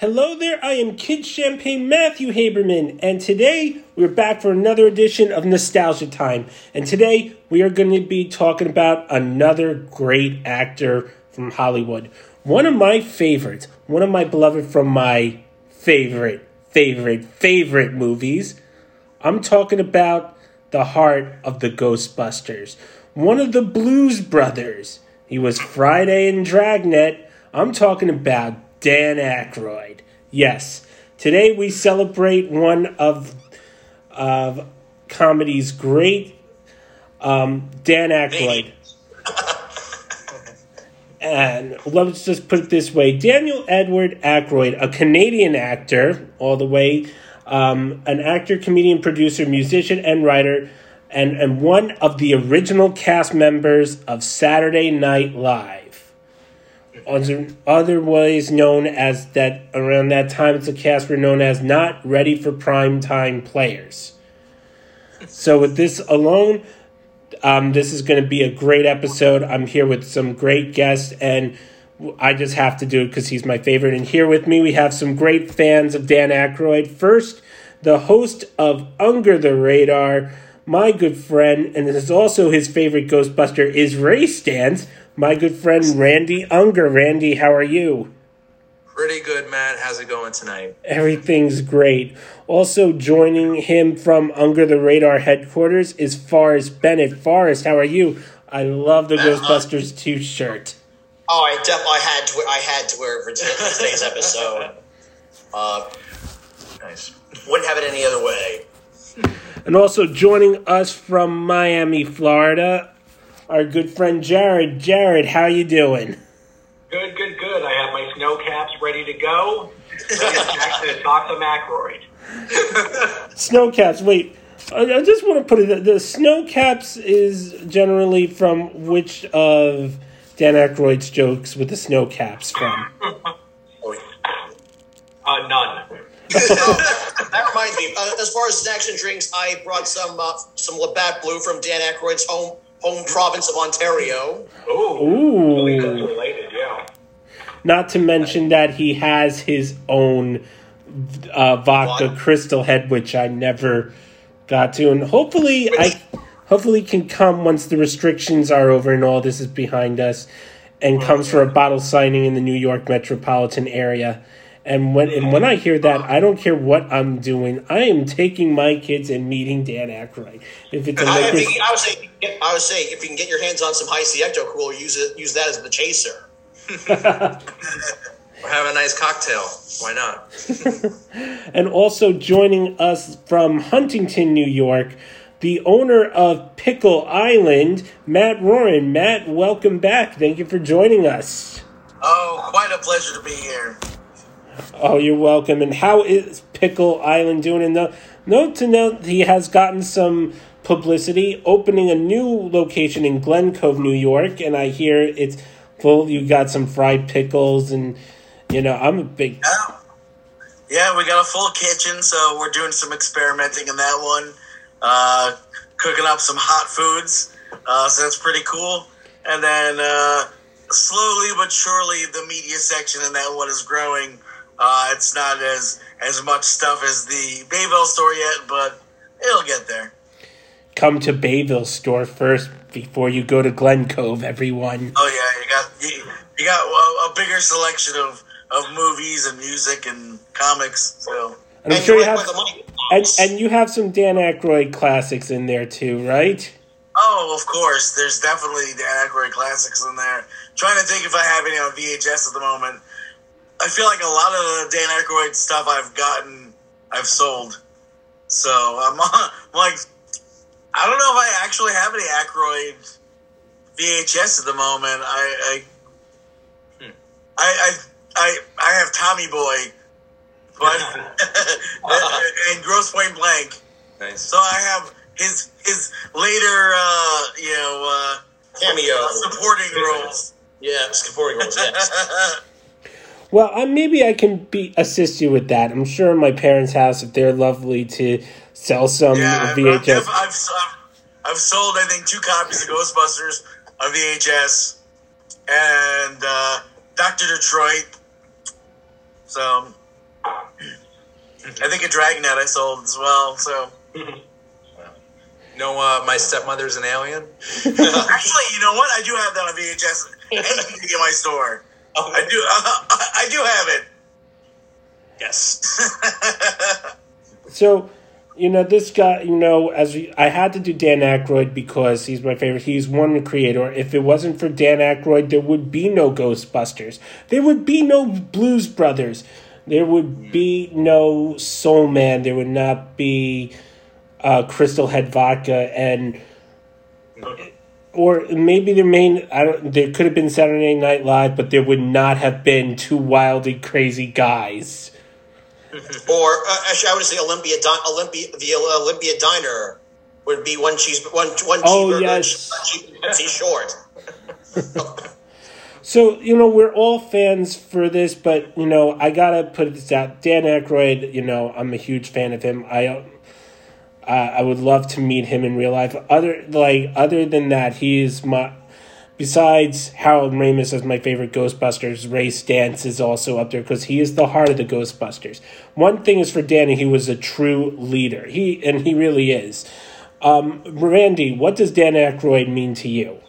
Hello there, I am Kid Champagne Matthew Haberman, and today we're back for another edition of Nostalgia Time. And today we are going to be talking about another great actor from Hollywood. One of my favorites, one of my beloved from my favorite, favorite, favorite movies. I'm talking about the heart of the Ghostbusters. One of the Blues Brothers. He was Friday in Dragnet. I'm talking about Dan Aykroyd. Yes, today we celebrate one of of comedy's great um, Dan Aykroyd. and let's just put it this way Daniel Edward Aykroyd, a Canadian actor, all the way, um, an actor, comedian, producer, musician, and writer, and, and one of the original cast members of Saturday Night Live otherwise known as that around that time the cast were known as not ready for prime time players. So with this alone, um, this is going to be a great episode. I'm here with some great guests, and I just have to do it because he's my favorite. And here with me, we have some great fans of Dan Aykroyd. First, the host of Under the Radar, my good friend, and this is also his favorite Ghostbuster, is Ray Stantz my good friend Randy Unger. Randy, how are you? Pretty good, Matt. How's it going tonight? Everything's great. Also joining him from Unger the Radar headquarters is Forrest Bennett. Forrest, how are you? I love the uh, Ghostbusters 2 shirt. Oh, I definitely had to. I had to wear it for today's episode. Uh, nice. Wouldn't have it any other way. And also joining us from Miami, Florida, our good friend Jared. Jared, how you doing? Good, good, good. I have my Sno-Caps ready to go. Ready to talk to Aykroyd. Sno-Caps. Wait, I just want to put it. The Sno-Caps is generally from which of Dan Aykroyd's jokes with the snow caps from? uh, none. that reminds me. Uh, as far as snacks and drinks, I brought some uh, some Labatt Blue from Dan Aykroyd's home home province of Ontario. Ooh. Ooh. related, yeah. Not to mention that he has his own uh, vodka what? Crystal Head, which I never got to, and hopefully I hopefully can come once the restrictions are over and all this is behind us, and comes for a bottle signing in the New York metropolitan area. And when and when I hear that, I don't care what I'm doing. I am taking my kids and meeting Dan Aykroyd. If it's a I, think, I would say, I would say, if you can get your hands on some Hi-C ecto cool, use it, use that as the chaser. or have a nice cocktail. Why not? and also joining us from Huntington, New York, the owner of Pickle Island, Matt Roran. Matt, welcome back. Thank you for joining us. Oh, quite a pleasure to be here. Oh, you're welcome. And how is Pickle Island doing? And the, note to note, he has gotten some publicity, opening a new location in Glen Cove, New York. And I hear it's full. You got some fried pickles, and you know I'm a big. Yeah, yeah we got a full kitchen, so we're doing some experimenting in that one. Uh, cooking up some hot foods, uh, so that's pretty cool. And then uh, slowly but surely, the media section in that one is growing uh, it's not as as much stuff as the Bayville store yet, but it'll get there. Come to Bayville store first before you go to Glen Cove, everyone. Oh yeah, you got you, you got a, a bigger selection of of movies and music and comics. So. And I'm sure you have, and, and you have some Dan Aykroyd classics in there too, right? Oh, of course. There's definitely Dan Aykroyd classics in there. trying to think if I have any on VHS at the moment. I feel like a lot of the Dan Aykroyd stuff I've gotten, I've sold. So I'm, I'm like, I don't know if I actually have any Aykroyd VHS at the moment. I, I, hmm. I, I, I, I have Tommy Boy, but and Grosse Pointe Blank. Nice. So I have his his later, uh, you know, uh, cameo supporting roles. Yeah, supporting roles. Yes. Well, uh, maybe I can be assist you with that. I'm sure in my parents' house, if they're lovely to sell some yeah, VHS. I've, I've, I've, sold, I think, two copies of Ghostbusters of VHS and uh, Doctor Detroit. So I think a Dragnet I sold as well. So No, uh, my stepmother's an alien. actually, you know what? I do have that on VHS and in my store. Oh, I do. I do have it. yes. So, you know, this guy, you know, as we, I had to do Dan Aykroyd because he's my favorite. He's one the creator. If it wasn't for Dan Aykroyd, there would be no Ghostbusters. There would be no Blues Brothers. There would be no Soul Man. There would not be uh, Crystal Head Vodka and. Or maybe there may I don't. There could have been Saturday Night Live, but there would not have been two wildly crazy guys. Or uh, actually, I would say Olympia, Di- Olympia, the Olympia Diner would be one cheese, one one Oh, cheeseburger, yes. one cheese short. So you know we're all fans for this, but you know I gotta put this out. Dan Aykroyd, you know I'm a huge fan of him. I uh, I would love to meet him in real life. Other like other than that, he is my. Besides Harold Ramis as my favorite Ghostbusters, Ray Stantz is also up there because he is the heart of the Ghostbusters. One thing is for Danny, he was a true leader. He and he really is. Um, Randy, what does Dan Aykroyd mean to you?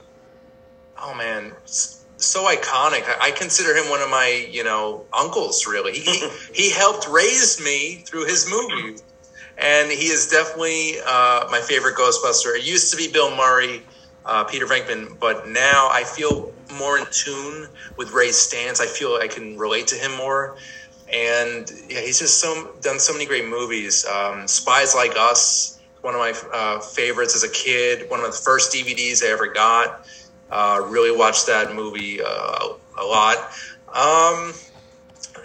Oh man, so iconic. I consider him one of my, you know, uncles. Really, he he helped raise me through his movies, and he is definitely uh, my favorite Ghostbuster. It used to be Bill Murray, uh, Peter Venkman, but now I feel more in tune with Ray Stantz. I feel I can relate to him more. And yeah, he's just so done so many great movies. Um, Spies Like Us, one of my uh, favorites as a kid. One of the first DVDs I ever got. Uh, really watched that movie uh, a lot. Um,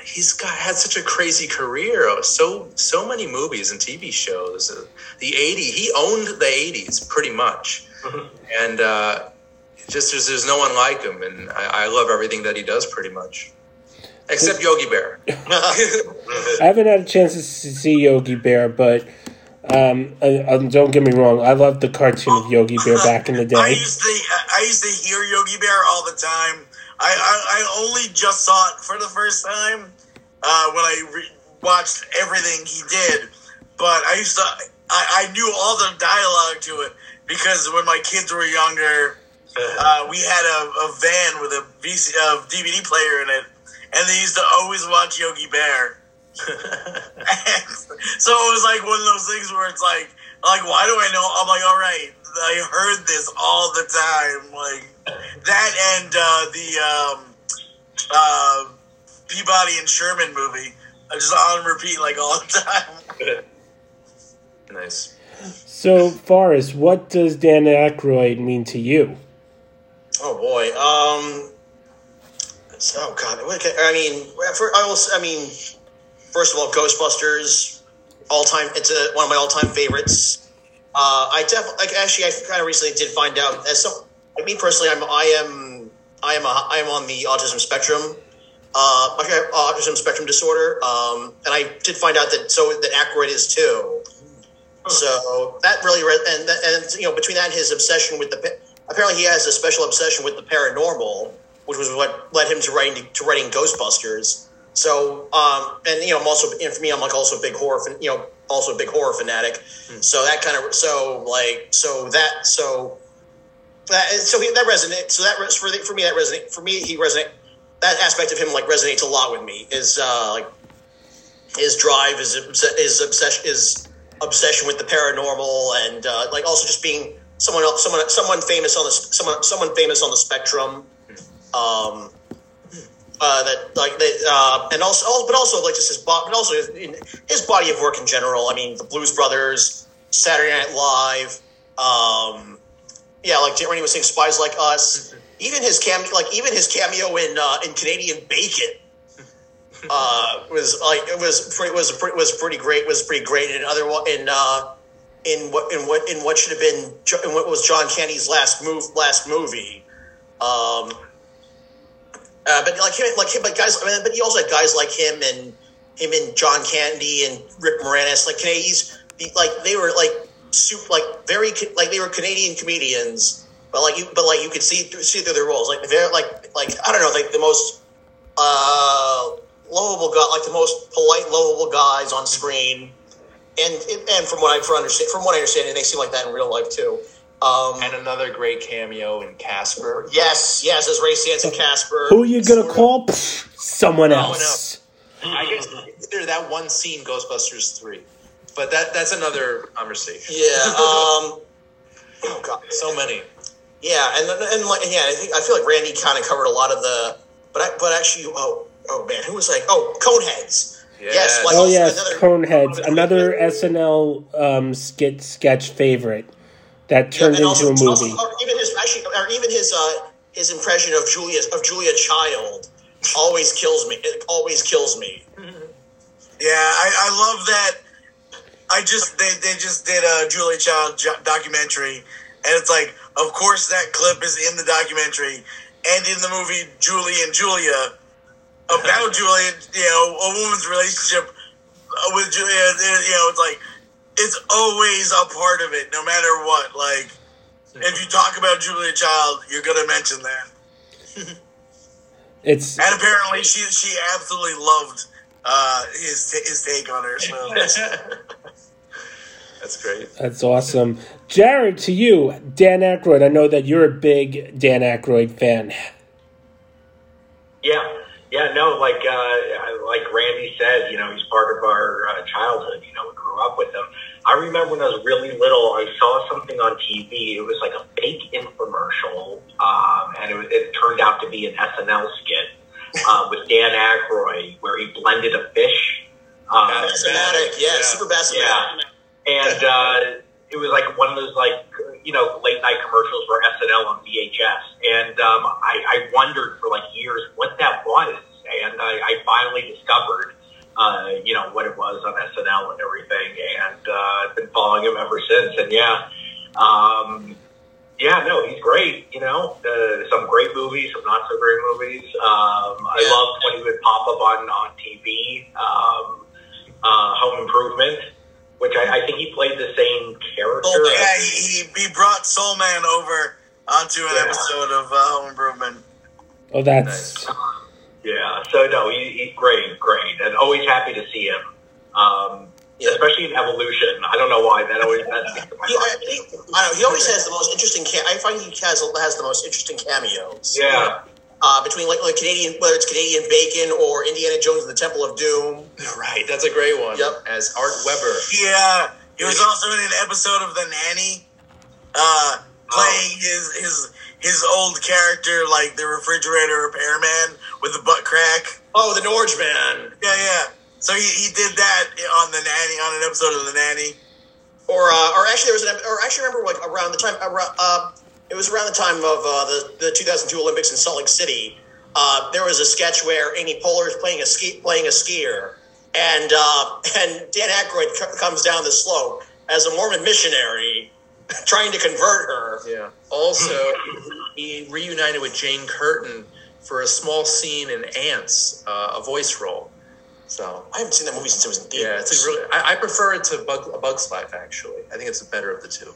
he's got had such a crazy career. So so many movies and TV shows. Uh, the '80s, he owned the '80s pretty much, and uh, just there's, there's no one like him. And I, I love everything that he does, pretty much, except Yogi Bear. I haven't had a chance to see Yogi Bear, but um, uh, um, don't get me wrong, I loved the cartoon of Yogi Bear back in the I day. used to I used to hear Yogi Bear all the time. I I, I only just saw it for the first time uh, when I re- watched everything he did. But I used to I, I knew all the dialogue to it because when my kids were younger, uh, we had a, a van with a VC, uh, DVD player in it, and they used to always watch Yogi Bear. so it was like one of those things where it's like, like why do I know? I'm like, all right, I heard this all the time, like that and uh, the um, uh, Peabody and Sherman movie, uh, just on repeat like all the time. nice. So, Forrest, what does Dan Aykroyd mean to you? Oh boy. Um. so- Oh god. What I mean, for, I will. s- I mean, first of all, Ghostbusters, all time. It's a, one of my all time favorites. Uh, I definitely like. Actually, I kind of recently did find out. As some, like me personally, I'm. I am. I am. A, I am on the autism spectrum. Uh, autism spectrum disorder. Um, and I did find out that so that Aykroyd is too. So that really, re- and and you know, between that and his obsession with the, apparently he has a special obsession with the paranormal, which was what led him to writing to writing Ghostbusters. So, um, and you know, I'm also, and for me, I'm like also a big horror, fan, you know, also a big horror fanatic. So that kind of, so like, so that, so that, so he, that resonates. So that for the, for me, that resonate for me, he resonate. That aspect of him like resonates a lot with me. Is uh, like his drive, his his obsession, his obsession with the paranormal, and uh, like also just being someone else, someone someone famous on the someone someone famous on the spectrum. Um, uh, that like that, uh, and also, oh, but also like just his body, but also his body of work in general. I mean, the Blues Brothers, Saturday Night Live, um, yeah, like when he was saying "Spies Like Us," even his cameo, like even his cameo in uh, in Canadian Bacon, uh, was like it was pretty was pretty, was pretty great. Was pretty great in other in uh, in what in what in what should have been in what was John Candy's last move last movie. Um, uh, but like him, like him, but guys, I mean, but he also had guys like him and him and John Candy and Rick Moranis, like Canadians, like they were like super, like very like they were Canadian comedians, but like you, but like you could see through, see through their roles, like they're like like I don't know, like the most uh lovable guy, like the most polite, lovable guys on screen. And and from what I from understand, from what I understand, they seem like that in real life too. Um, And another great cameo in Casper. yes, yes, as Ray Stantz and Casper. Who are you gonna Sort of- call? Someone No one else. I guess consider that one scene Ghostbusters three, but that that's another conversation. Yeah. Um, oh god. So many. Yeah, and and like yeah, I think I feel like Randy kind of covered a lot of the, but I, but actually, oh oh man, who was like oh Coneheads. Yes. Yes, like Oh also yes, another- Coneheads, another SNL um, skit sketch favorite that Yeah, turned into a movie. or even his actually, or even his uh, his impression of Julia of Julia Child always kills me. It always kills me. Yeah, I, I love that. I just they, they just did a Julia Child documentary, and it's like, of course, that clip is in the documentary and in the movie Julie and Julia about Julia, you know, a woman's relationship uh, with Julia. You know, it's like it's always a part of it, no matter what. Like, if you talk about Julia Child, you're gonna mention that. It's And apparently, she she absolutely loved uh, his his take on her. So. That's great. that's awesome. Jared, to you, Dan Aykroyd. I know that you're a big Dan Aykroyd fan. Yeah, yeah, no, like uh, like Randy said, you know, he's part of our uh, childhood. You know, we grew up with him. I remember when I was really little, I saw something on TV. It was like a fake infomercial, um, and it, was, it turned out to be an SNL skit uh, with Dan Aykroyd, where he blended a fish. Um, Bass-O-Matic, yeah, Yeah. super Bass-O-Matic. yeah. And uh, it was like one of those like you know late night commercials for SNL on VHS, and um, I, I wondered for like years what that was, and I, I finally discovered. Uh, you know what it was on SNL and everything, and uh, I've been following him ever since. And yeah, um, yeah, no, he's great. You know, uh, some great movies, some not so great movies. Um, I Yeah. loved when he would pop up on on TV. Um, uh, Home Improvement, which I, I think he played the same character. Oh, Yeah, he, he, he brought Soul Man over onto an Yeah. episode of uh, Home Improvement. Oh, that's Yeah, so no, he, he's great, great, and always happy to see him. Um, Yeah. Especially in Evolution. I don't know why that always that sticks my He, I, he, I don't know. He always has the most interesting. Ca- I find he has has the most interesting cameos. Yeah, Uh, between like, like Canadian, whether it's Canadian Bacon or Indiana Jones and the Temple of Doom. Right, that's a great one. Yep. As Art Weber. Yeah, he was also in an episode of The Nanny, uh, playing his his his old character, like the refrigerator repairman with the butt crack. Oh, the Norge Man. Yeah, yeah. So he, he did that on the nanny on an episode of The Nanny. Or, uh, or actually, there was an. Or actually, remember like around the time. Around, uh, it was around the time of uh, the the 2002 Olympics in Salt Lake City. Uh, there was a sketch where Amy Poehler is playing a ski playing a skier, and uh, and Dan Aykroyd c- comes down the slope as a Mormon missionary, trying to convert her. Yeah. Also, he reunited with Jane Curtin for a small scene in Antz, uh, a voice role. So I haven't seen that movie since it was in theaters. yeah, it's a really. I, I prefer it to Bug, A Bug's Life. Actually, I think it's the better of the two.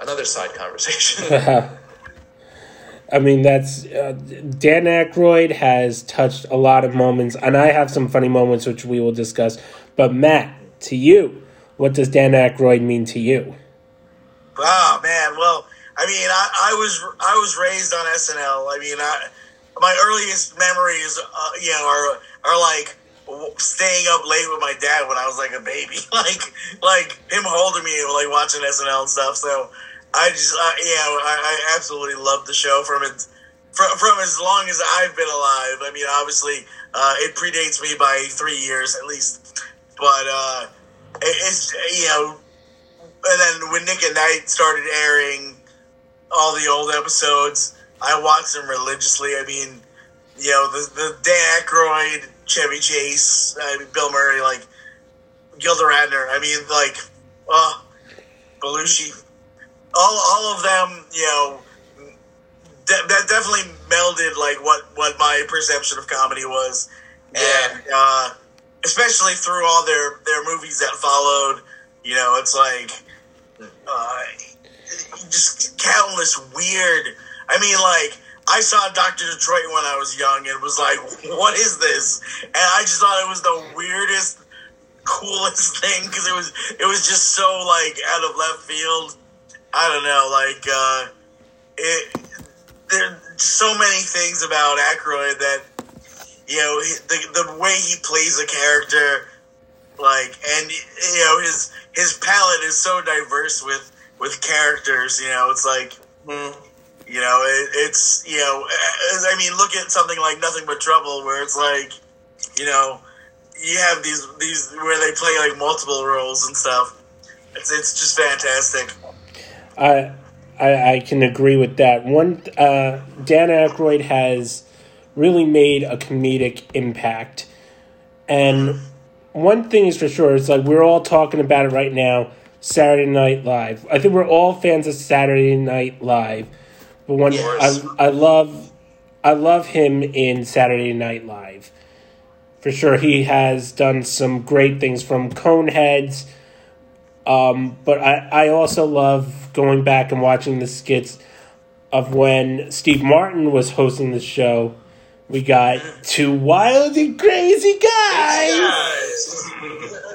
Another side conversation. I mean, that's uh, Dan Aykroyd has touched a lot of moments, and I have some funny moments which we will discuss. But Matt, to you, what does Dan Aykroyd mean to you? Oh man, well, I mean, I, I was I was raised on SNL. I mean, I, my earliest memories, uh, you know, are are like w- staying up late with my dad when I was like a baby, like like him holding me, and like watching SNL and stuff. So I just, uh, yeah, I, I absolutely love the show from it. From, from as long as I've been alive, I mean, obviously, uh, it predates me by three years at least. But uh, it, it's you know, and then when Nick at Night started airing all the old episodes, I watched them religiously. I mean, you know, the the Dan Aykroyd, Chevy Chase, I mean, Bill Murray, like Gilda Radner. I mean, like, uh, Belushi, all all of them. You know, de- that definitely melded like what what my perception of comedy was, and uh, especially through all their their movies that followed. You know, it's like uh, just countless weird. I mean, like I saw Doctor Detroit when I was young and was like, "What is this?" And I just thought it was the weirdest, coolest thing because it was it was just so like out of left field. I don't know, like uh, it. There so many things about Aykroyd that you know the the way he plays a character, like, and you know his his palette is so diverse with with characters. You know, it's like. Mm. You know, it, it's you know, I mean, look at something like Nothing But Trouble, where it's like, you know, you have these these where they play like multiple roles and stuff. It's it's just fantastic. I, I I can agree with that. One, uh, Dan Aykroyd has really made a comedic impact, and one thing is for sure, it's like we're all talking about it right now. Saturday Night Live. I think we're all fans of Saturday Night Live, but one Yes. I I love I love him in Saturday Night Live. For sure, he has done some great things from Coneheads. Um, but I, I also love going back and watching the skits of when Steve Martin was hosting the show. We got two wild and crazy guys.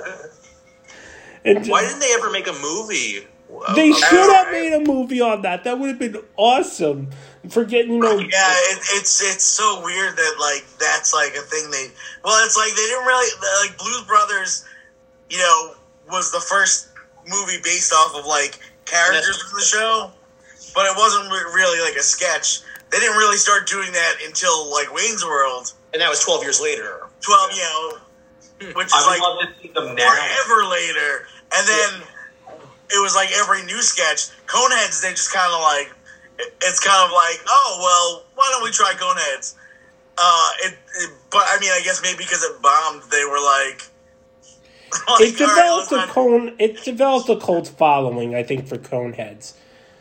And Why didn't they ever make a movie? Of- they should have made a movie on that. That would have been awesome. Forgetting, you know, Yeah, it, it's it's so weird that like that's like a thing they. Well, it's like they didn't really like Blues Brothers. You know, was the first movie based off of like characters from the show, but it wasn't really like a sketch. They didn't really start doing that until like Wayne's World. And that was 12 years later. Twelve, you know, hmm. which is I would like love to see them now. forever later. And then it was like every new sketch. Coneheads, they just kind of like, it's kind of like, oh, well, why don't we try Coneheads? Uh, it, it, but I mean, I guess maybe because it bombed, they were like, like, it all right, developed let's a cone. It developed a cult following, I think, for Coneheads.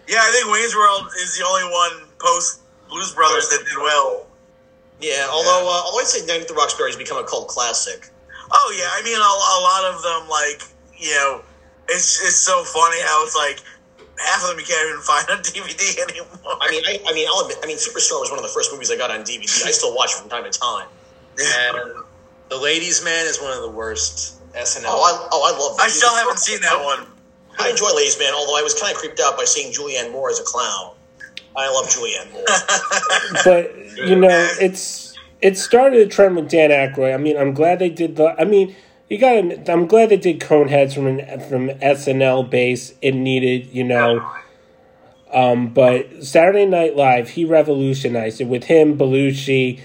Yeah, I think Wayne's World is the only one post Blues Brothers that did well. Yeah, although uh, although I'd say Night at the Roxbury has become a cult classic. Oh yeah, I mean, a, a lot of them, like you know, it's it's so funny how it's like half of them you can't even find on DVD anymore. I mean, I, I mean, I'll admit, I mean, Superstar was one of the first movies I got on DVD. I still watch it from time to time. And The Ladies Man is one of the worst SNL. Oh, I, oh, I love. I still haven't seen that one. I enjoy Ladies Man, although I was kind of creeped out by seeing Julianne Moore as a clown. I love Julianne Moore. but you know, it's it started a trend with Dan Aykroyd. I mean, I'm glad they did the. I mean, you got. I'm glad they did Coneheads from an from SNL base. It needed, you know. Um, but Saturday Night Live, he revolutionized it with him, Belushi.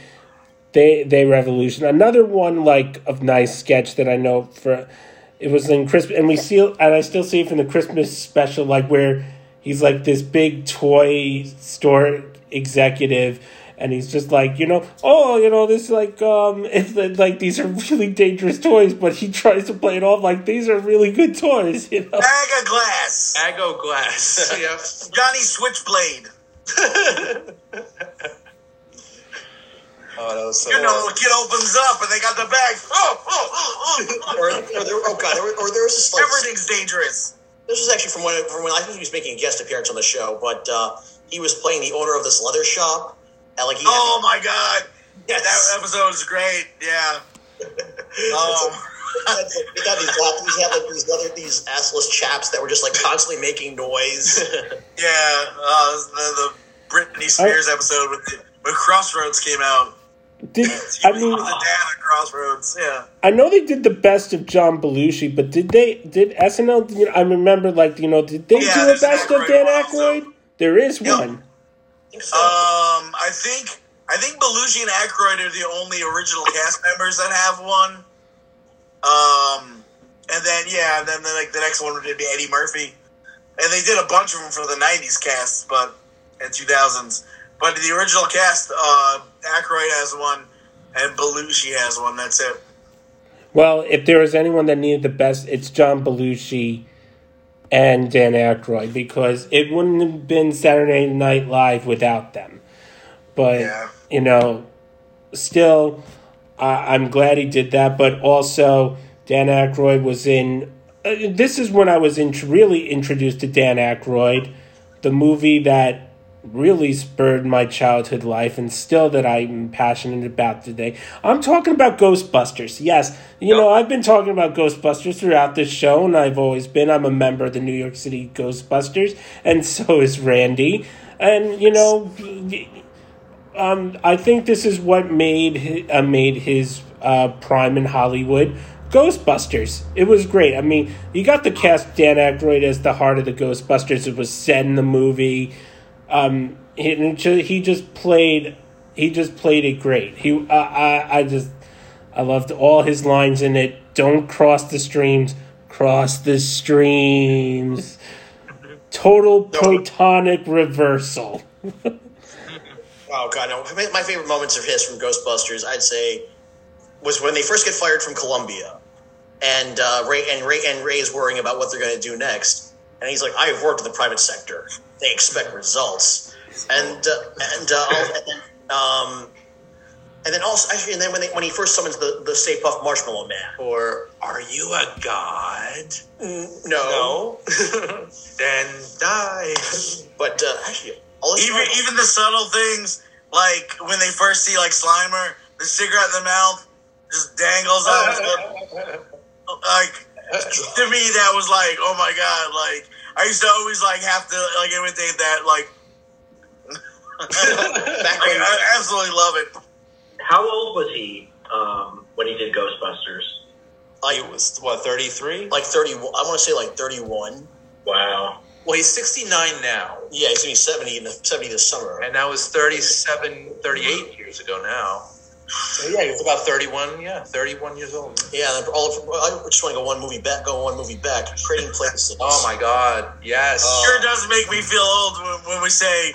They they revolution another one like of nice sketch that I know for. It was in Christmas, and we see, and I still see it from the Christmas special, like where he's like this big toy store executive, and he's just like, you know, oh, you know, this like, um, it's like these are really dangerous toys, but he tries to play it off like these are really good toys, you know. Bag of glass. Aggo Glass. yep. Johnny Switchblade. Oh, that was so. You know, the kid opens up and they got the bag. Oh, oh, oh, oh. or, or there, oh god, there, were- or there was this like Everything's dangerous. this was actually from when from when I think he was making a guest appearance on the show, but uh, he was playing the owner of this leather shop. And, like he Oh my god. Yes. That episode was great. Yeah. Oh. He got these, black- he had like these leather, these assless chaps that were just like constantly making noise. Yeah. Uh, the, the Britney Spears episode with the, when Crossroads came out. Did He I was mean? the dad at Crossroads. Yeah. I know they did the best of John Belushi, but did they? Did SNL? You know, I remember, like you know, did they Yeah, do a best of Aykroyd Dan also. Aykroyd? There is Yep. one. Um, I think I think Belushi and Aykroyd are the only original cast members that have one. Um, and then yeah, and then the, like the next one would be Eddie Murphy, and they did a bunch of them for the '90s casts, but in 2000s. But the original cast, uh, Aykroyd has one, and Belushi has one. That's it. Well, if there was anyone that needed the best, it's John Belushi and Dan Aykroyd because it wouldn't have been Saturday Night Live without them. But Yeah. you know, still, I I'm glad he did that. But also, Dan Aykroyd was in. Uh, this is when I was int- really introduced to Dan Aykroyd, the movie that really spurred my childhood life and still that I'm passionate about today. I'm talking about Ghostbusters. Yes, you know, I've been talking about Ghostbusters throughout this show, and I've always been. I'm a member of the New York City Ghostbusters, and so is Randy. And, you know, um, I think this is what made uh, made his uh, prime in Hollywood. Ghostbusters. It was great. I mean, you got the cast Dan Aykroyd as the heart of the Ghostbusters. It was said in the movie. Um, he, he just played. He just played it great. He, uh, I, I just, I loved all his lines in it. Don't cross the streams. Cross the streams. Total protonic reversal. Oh god, no! My favorite moments of his from Ghostbusters, I'd say, was when they first get fired from Columbia, and uh, Ray and Ray and Ray is worrying about what they're going to do next, and he's like, "I've worked in the private sector. They expect results," and uh, and, uh, and then, um, and then also actually, and then when they, when he first summons the the Stay Puft Marshmallow Man, Or are you a god? Mm, no, then die. but uh, actually, all Even even the subtle things, like when they first see like Slimer, the cigarette in the mouth just dangles out. like to me, that was like, oh my god! Like I used to always like have to like imitate that. Like, back like when, I absolutely love it. How old was he um, when he did Ghostbusters? like He was, what, 33? like thirty, I want to say like thirty one. Wow. Well, he's 69 now. Yeah, he's gonna be seventy in the seventy this summer. And that was 37, 38 years ago now. So, yeah, he was about 31, yeah, 31 years old. Yeah, all of, I just want to go one movie back. Go one movie back. Trading Places. Oh my God, yes. Oh. Sure does make me feel old when, when we say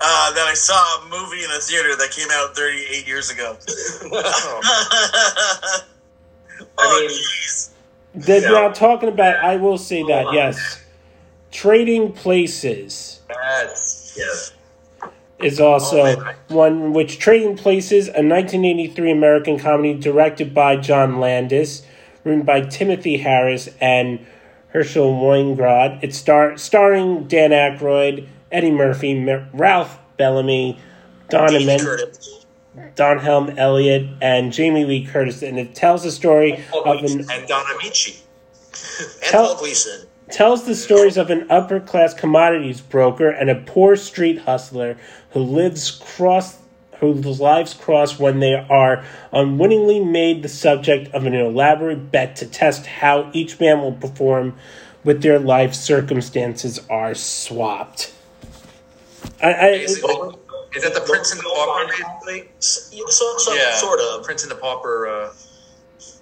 uh, that I saw a movie in a theater that came out 38 years ago. oh, I mean- jeez. That Yeah. now talking about, I will say that Hold on. yes, trading places Yes. Yes. Is also one which Trading Places, a 1983 American comedy directed by John Landis, written by Timothy Harris and Herschel Weingrod. It star starring Dan Aykroyd, Eddie Murphy, M- Ralph Bellamy, Donna Jamie Men- Denholm Elliott, and Jamie Lee Curtis, and it tells the story of an And Don Ameche. And Tell- Paul Gleason. Tells the stories of an upper class commodities broker and a poor street hustler who lives cross whose lives cross when they are unwittingly made the subject of an elaborate bet to test how each man will perform with their life circumstances are swapped. I, I Is, it, is that the Prince and the Pauper, basically? So, so, yeah, sort of. Prince and the Pauper uh,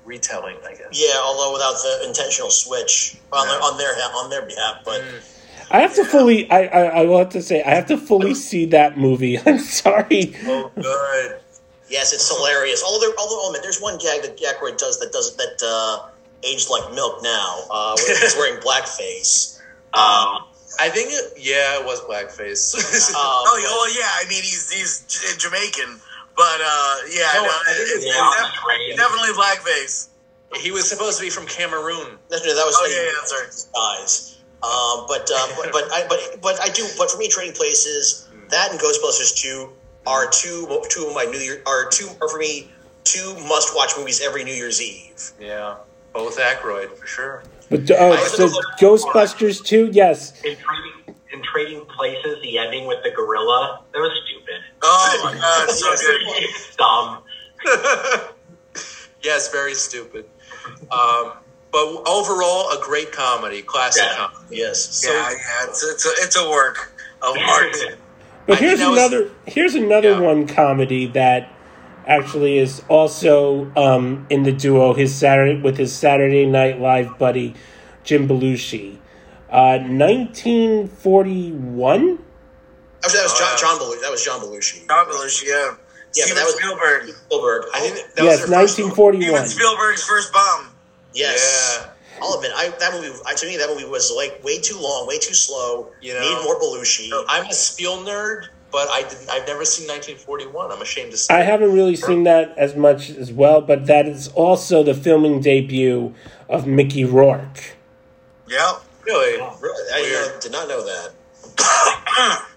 retelling, I guess. Yeah, although without the intentional switch on their on their on their behalf, but Mm. I have to fully I, I I will have to say I have to fully see that movie. I'm sorry. Oh, good. yes, it's hilarious. Although, there, although, oh man, there's one gag that Aykroyd does that does that uh, aged like milk now. Uh, where he's wearing blackface. Um, I think it, yeah, it was blackface. Um, Oh, yeah, well, yeah. I mean, he's he's J- Jamaican, but uh, yeah, No, no, it's, it's yeah, def- right. definitely blackface. he was supposed to be from Cameroon. that, that was Oh, yeah, yeah, that's right. Guys. Um, but, uh, but but I but but I do. But for me, Trading Places, that and Ghostbusters two are two two of my New Year are two are for me two must watch movies every New Year's Eve. Yeah, both Aykroyd for sure. But oh, so Ghostbusters two, yes. in trading in trading places, the ending with the gorilla that was stupid. Oh my god, so good. Dumb. yes, very stupid. Um, but overall, a great comedy, classic Yeah. comedy. Yes. yeah, yeah, it's it's a, it's a work of art. But here's that was- another here's another Yeah. one comedy that actually is also um, in the duo his Saturday with his Saturday Night Live buddy Jim Belushi. Uh, 1941. Actually, that was Oh, John. John Belushi. That was John Belushi. John Belushi, yeah. Yeah, Steven that was Spielberg. Spielberg. I think that, yes, that was their first one. 1941. Steven Spielberg's first bomb. Yes. Yeah. I'll admit, I, that movie I, to me that movie was like way too long, way too slow. You know. need more Belushi. I'm a Spiel nerd, but I didn't. I've never seen 1941. I'm ashamed to say. I haven't really seen that as much as well, but that is also the filming debut of Mickey Rourke. Yep. Really. Really, I Weird. uh, did not know that.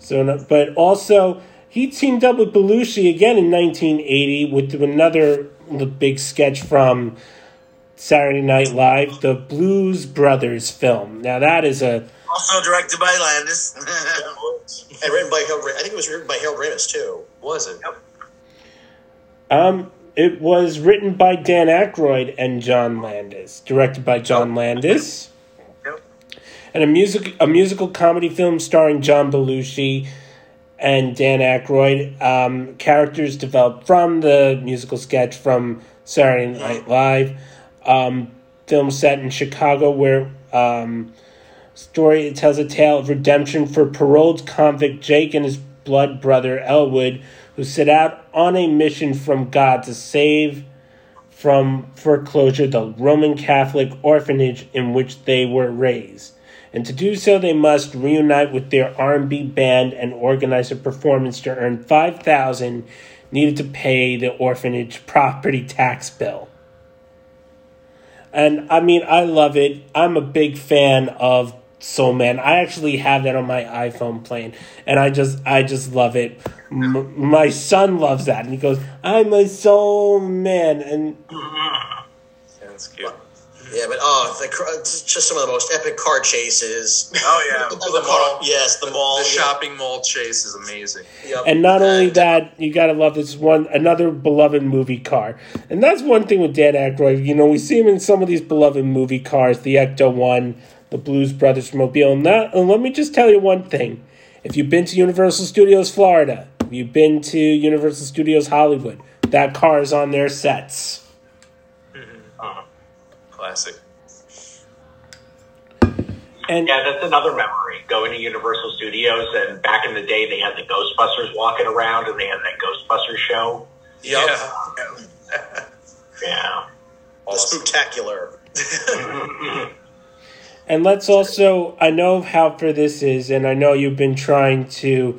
So, but also he teamed up with Belushi again in 1980 with another big sketch from Saturday Night Live, the Blues Brothers film. Now that is a Also directed by Landis. And written by Harold. I think it was written by Harold Ramis too. Was it? um. It was written by Dan Aykroyd and John Landis, directed by John Landis, Yep. and a music a musical comedy film starring John Belushi and Dan Aykroyd. Um, characters developed from the musical sketch from Saturday Night Live. Um, film set in Chicago, where um, story it tells a tale of redemption for paroled convict Jake and his blood brother Elwood, who set out on a mission from God to save from foreclosure the Roman Catholic orphanage in which they were raised. And to do so, they must reunite with their R&B band and organize a performance to earn 5000 needed to pay the orphanage property tax bill. And I mean, I love it. I'm a big fan of Soul Man. I actually have that on my iPhone playing, and I just, I just love it. M- my son loves that, and he goes, "I'm a Soul Man," and That's cute. Yeah, but oh, the, it's just some of the most epic car chases. Oh yeah. the, mall, yes, the mall. The yeah. shopping mall chase is amazing. Yep. And not only And- that, you gotta love this one another beloved movie car, and that's one thing with Dan Aykroyd. You know, we see him in some of these beloved movie cars, the Ecto One, the Blues Brothers Mobile. And, that, and let me just tell you one thing: if you've been to Universal Studios Florida, if you've been to Universal Studios Hollywood, that car is on their sets. Mm-hmm. Uh-huh. Classic. And Yeah, that's another memory. Going to Universal Studios, and back in the day, they had the Ghostbusters walking around, and they had that Ghostbusters show. Yep. Yeah. Yeah. The spectacular. Mm-hmm. Mm-hmm. And let's also, I know how for this is, and I know you've been trying to,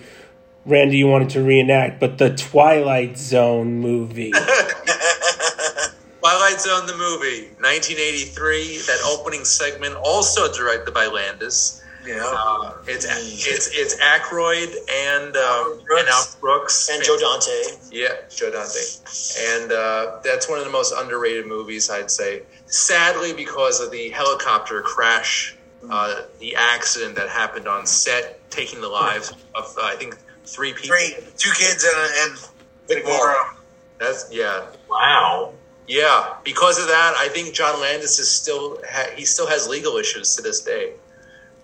Randy, you wanted to reenact, but the Twilight Zone movie. Twilight Zone, the movie, 1983. That opening segment, also directed by Landis. Yeah. Uh, it's it's it's Aykroyd and uh, Brooks. and Al Brooks And Joe Dante. Yeah, Joe Dante, and uh, that's one of the most underrated movies, I'd say. Sadly, because of the helicopter crash, uh, the accident that happened on set, taking the lives of uh, I think three people. Three, two kids and and Big four. That's yeah, Wow. yeah. Because of that, I think John Landis is still ha- he still has legal issues to this day.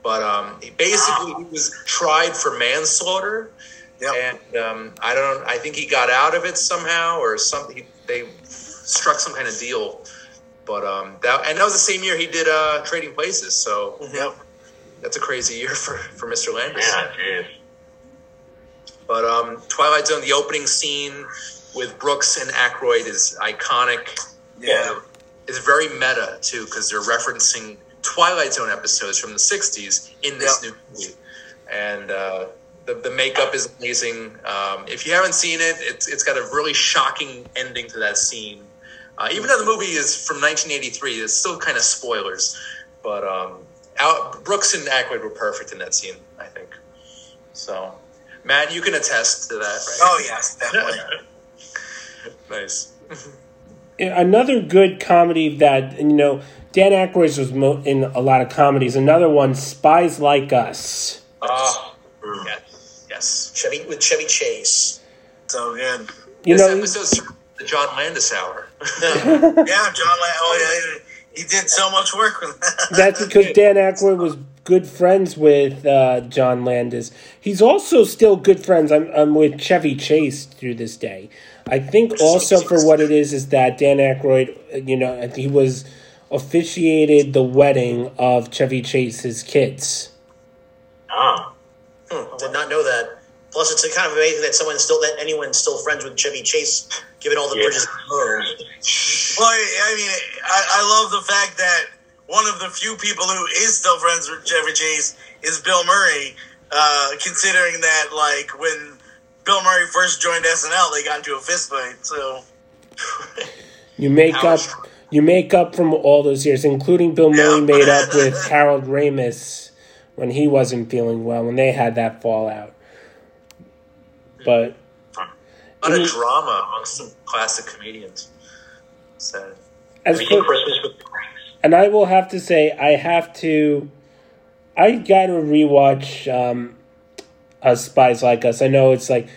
But um, he basically he was tried for manslaughter, Yep. and um, I don't. I think he got out of it somehow, or something. They struck some kind of deal. But um, that and that was the same year he did uh, Trading Places. So Yep. that's a crazy year for for Mr. Landis. Yeah, jeez. But um, Twilight Zone, the opening scene with Brooks and Aykroyd is iconic. Yeah. It's very meta too because they're referencing Twilight Zone episodes from the '60s in this Yep. new movie, and uh, the the makeup is amazing. Um, if you haven't seen it, it's it's got a really shocking ending to that scene. Uh, even though the movie is from 1983, it's still kind of spoilers. But um, Al, Brooks and Aykroyd were perfect in that scene, I think. So, Matt, you can attest to that, right? Oh yes, definitely. nice. Another good comedy that, you know, Dan Aykroyd was mo- in a lot of comedies. Another one, Spies Like Us. Oh, yes, yes. Chevy with Chevy Chase. So good. You this know, episode's the John Landis hour. Yeah, John. La- oh yeah, he, he did so much work with that. That's because Dan Aykroyd was good friends with uh, John Landis. He's also still good friends. I'm, I'm with Chevy Chase through this day. I think also for what it is is that Dan Aykroyd, you know, he was officiated the wedding of Chevy Chase's kids. Oh. Hmm, did not know that. Plus, it's kind of amazing that someone still that anyone's still friends with Chevy Chase, given all the Yeah. bridges burned. Well, I mean, I, I love the fact that one of the few people who is still friends with Chevy Chase is Bill Murray. Uh, considering that, like when Bill Murray first joined SNL, they got into a fistfight. So You make up you make up from all those years, including Bill Murray made up with Harold Ramis when he wasn't feeling well when they had that fallout. but A lot of drama amongst some classic comedians. Sad. as Reading for, Christmas with the and I will have to say I have to I got to rewatch um uh, Spies Like Us. I know it's like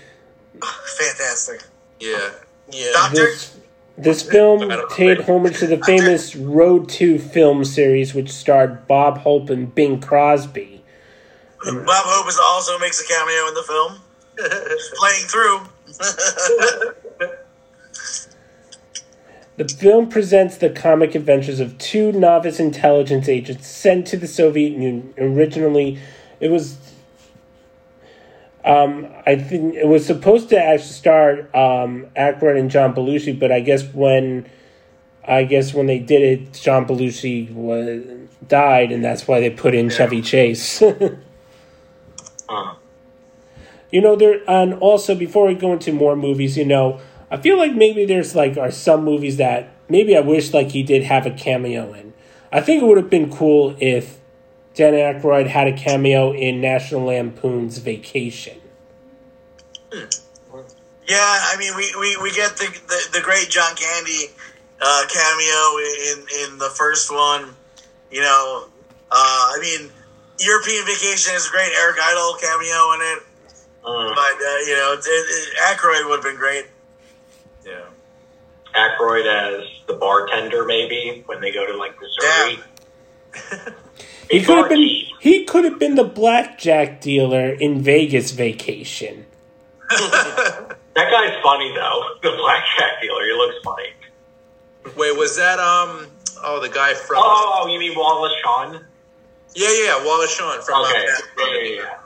Fantastic. Yeah. Yeah. Doctor, this this film I don't know. paid homage to the famous Road to film series which starred Bob Hope and Bing Crosby. Bob Hope is also makes a cameo in the film, playing through. The film presents the comic adventures of two novice intelligence agents sent to the Soviet Union. Originally, it was. Um, I think it was supposed to actually start um, Aykroyd and John Belushi, but I guess when, I guess when they did it, John Belushi was died, and that's why they put in Chevy Chase. Uh, You know, there and also before we go into more movies, you know, I feel like maybe there's like are some movies that maybe I wish like he did have a cameo in. I think it would have been cool if Dan Aykroyd had a cameo in National Lampoon's Vacation. Yeah, I mean, we, we, we get the, the, the great John Candy uh, cameo in, in the first one. You know, uh, I mean, European Vacation is a great Eric Idle cameo in it. mm. But, uh, you know, it, it, Aykroyd would have been great. Yeah. Aykroyd as the bartender, maybe when they go to like Missouri. He could have been barkeep. he could have been the blackjack dealer in Vegas Vacation. That guy's funny though. The blackjack dealer. He looks funny. Wait, was that um? Oh, the guy from. Oh, you mean Wallace Shawn? Yeah, yeah, Wallace Shawn from. Okay. Um, Yeah, yeah, yeah.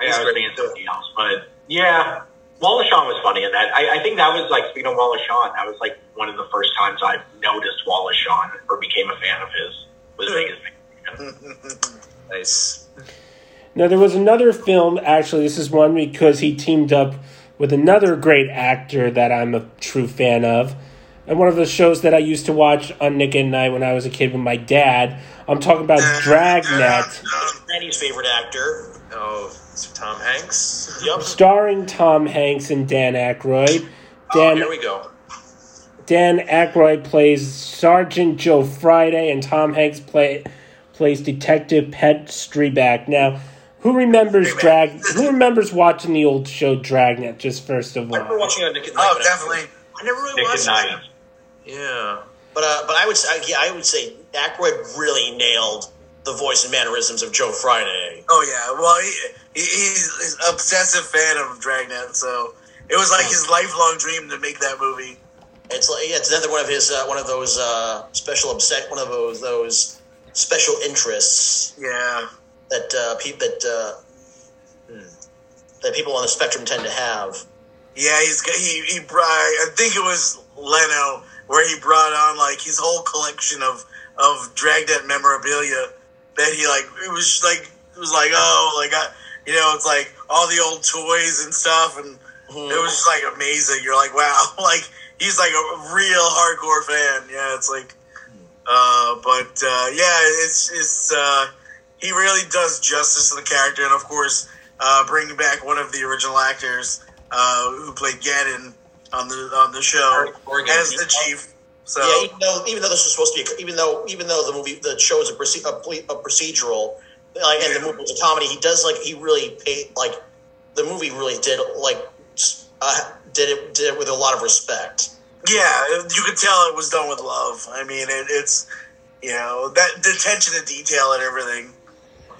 Yeah, He's I was thinking something else, but yeah, Wallace Shawn was funny in that. I, I think that was like speaking of Wallace Shawn, that was like one of the first times I noticed Wallace Shawn or became a fan of his. Was Vegas. Vacation. Nice. Now there was another film. Actually, this is one because he teamed up with another great actor that I'm a true fan of, and one of the shows that I used to watch on Nick at Night when I was a kid with my dad. I'm talking about Dragnet, Danny's favorite actor. Oh, Tom Hanks. Yep. starring Tom Hanks and Dan Aykroyd. Oh, Dan here we go. Dan Aykroyd plays Sergeant Joe Friday, and Tom Hanks play plays Detective Pep Streebek. Now, who remembers Drag? Who remembers watching the old show Dragnet? Just first of all, I remember all, watching it on Nick at Oh, when I- definitely. I never really Nick watched at it. Yeah. But uh, but I would say yeah, I would say Aykroyd really nailed the voice and mannerisms of Joe Friday. Oh, yeah. Well, he, he, he's an obsessive fan of Dragnet, so it was like his lifelong dream to make that movie. It's like yeah, it's another one of his uh, one of those uh, special upset one of those those special interests Yeah. that uh, pe- that uh, hmm, that people on the spectrum tend to have. Yeah, he's he he brought. I think it was Leno where he brought on like his whole collection of of Dragnet memorabilia that he like it was like it was like oh like I, you know it's like all the old toys and stuff and it was just like amazing. You're like wow like he's like a real hardcore fan. Yeah, it's like uh, but uh, yeah, it's it's uh, he really does justice to the character and of course uh, bringing back one of the original actors uh, who played Gannon on the on the show Morgan. as the chief. So Yeah, even though even though this was supposed to be, a, even though even though the movie the show is a, proce- a, a procedural, like and the movie was a comedy, he does like he really paid like the movie really did like uh, did it did it with a lot of respect. Yeah, you could tell it was done with love. I mean, it, it's you know that the attention to detail and everything,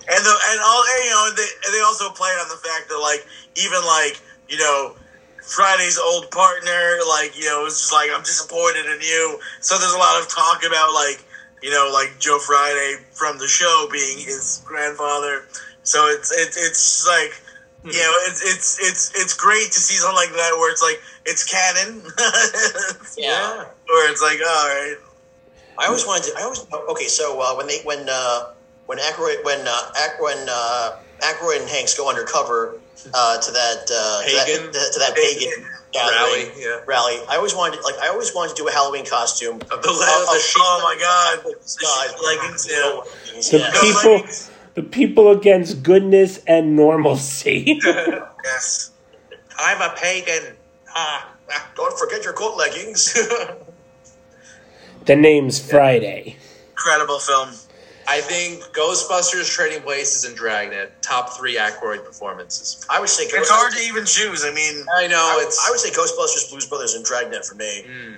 and the and all and, you know they they also played on the fact that like even like you know. Friday's old partner, like, you know, was just like, I'm disappointed in you. So there's a lot of talk about, like, you know, like Joe Friday from the show being his grandfather. So it's it's it's like you know it's it's it's it's great to see something like that where it's like it's canon. Yeah. Where it's like all right. I always wanted to. I always okay. So uh, when they when uh, when Aykroyd when uh, Ack, when uh, Aykroyd and Hanks go undercover uh, to that uh, Pagan? to that, to that pagan Rally, gathering yeah. rally. I always wanted like I always wanted to do a Halloween costume. Of the, of the. Oh my god, the Guys, sheep leggings. Yeah. the Yeah. people, leggings. The people against goodness and normalcy. Yes. I'm a pagan. Ah, ah. Don't forget your coat leggings. The name's Friday. Incredible film. I think Ghostbusters, Trading Places, and Dragnet top three Aykroyd performances. I would say It's hard to even choose. I mean, I know I, it's. I would say Ghostbusters, Blues Brothers, and Dragnet for me. Mm,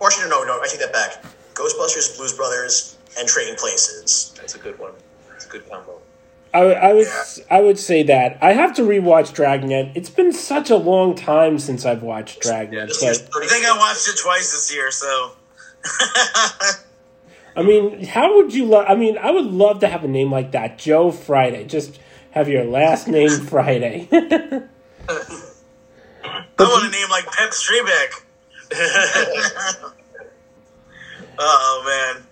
Or actually, no, no, I take that back. Ghostbusters, Blues Brothers, and Trading Places. that's a good one. It's a good combo. I, I would I would say that I have to rewatch Dragnet. It's been such a long time since I've watched Dragnet. This year's But I think I watched it twice this year, so. I mean, how would you love? I mean, I would love to have a name like that, Joe Friday. Just have your last name Friday. I want a name like Pep Streebek. oh man.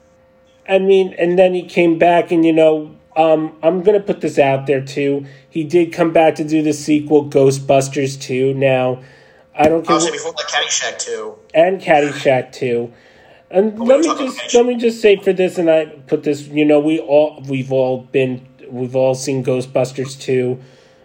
I mean, and then he came back, and you know, um, I'm gonna put this out there too. He did come back to do the sequel, Ghostbusters 2. Now, I don't I care, would say before that Caddyshack too. and Caddyshack 2. And let me just let me just say for this, and I put this. You know, we all we've all been we've all seen Ghostbusters 2.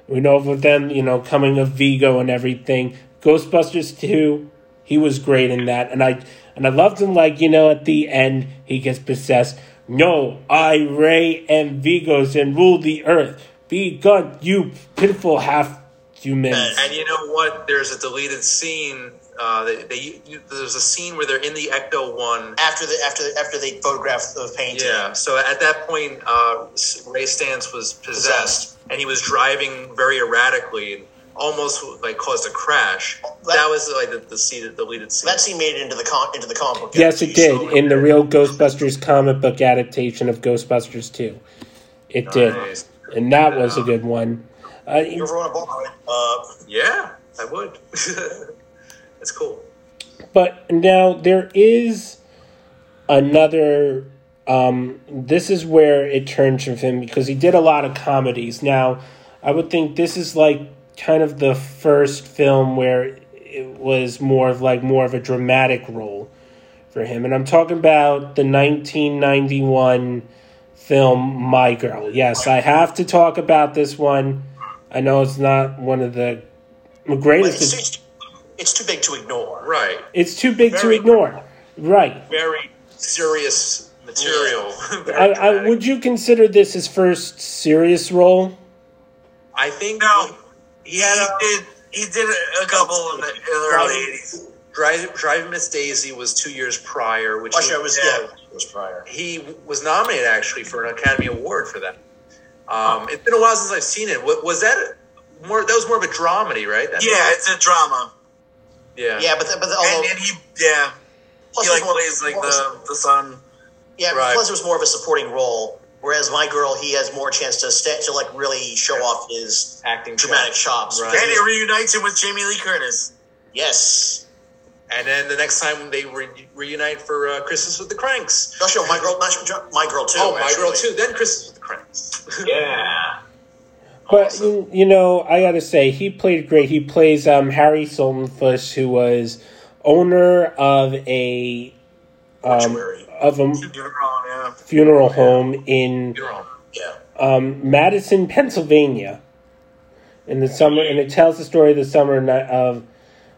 We know of them, you know, coming of Vigo and everything. Ghostbusters 2, he was great in that. And I and I loved him like, you know, at the end he gets possessed. No, I, Ray, and Vigos and rule the earth. Be gone, you pitiful half humans. And you know what? There's a deleted scene. Uh, they, they there's a scene where they're in the Ecto one. After the after the, after they photographed the painting. Yeah. So at that point, uh, Ray Stantz was possessed, and he was driving very erratically, and almost like caused a crash. That, was like the, the scene, the deleted scene. That scene made it into the con- into the comic book. Yes, it adaptation. did in the real Ghostbusters comic book adaptation of Ghostbusters 2. It did. And that was a good one. Uh, You ever want to borrow it? Uh, Yeah, I would. That's cool. but now there is another. Um, this is where it turns from him because he did a lot of comedies. Now, I would think this is like kind of the first film where it was more of like more of a dramatic role for him, and I'm talking about the 1991 film My Girl. Yes, I have to talk about this one. I know it's not one of the but greatest. it's, it's, it's too big to ignore. Right. It's too big to ignore. Right. Very serious material. I, I, would you consider this his first serious role? I think No. He had a He did. He did a couple in the, in the early '80s. Drive, Driving Miss Daisy was two years prior, which Actually, he, I was Yeah. yeah. was prior. he was nominated actually for an Academy Award for that. Um, it's been a while since I've seen it. Was that more? That was more of a dramedy, right? That Yeah, it's a drama, yeah, Yeah, but the, but the, although and, and he yeah plus he like more- plays like more of a- the the son. yeah Right. plus it was more of a supporting role. Whereas my girl, he has more chance to sta to like really show off his acting dramatic chops. Right. And it reunites him with Jamie Lee Curtis. Yes. And then the next time they re- reunite for uh, Christmas with the Cranks. No, show my girl, not, my girl too. oh, my girl too. Then Christmas with the Cranks. Yeah. But you, you know, I gotta say, he played great. He plays um, Harry Sultenfuss, who was owner of a um, Mortuary. Of a You're yeah. funeral home in. Yeah. um, Madison, Pennsylvania, in the summer, and it tells the story of the summer of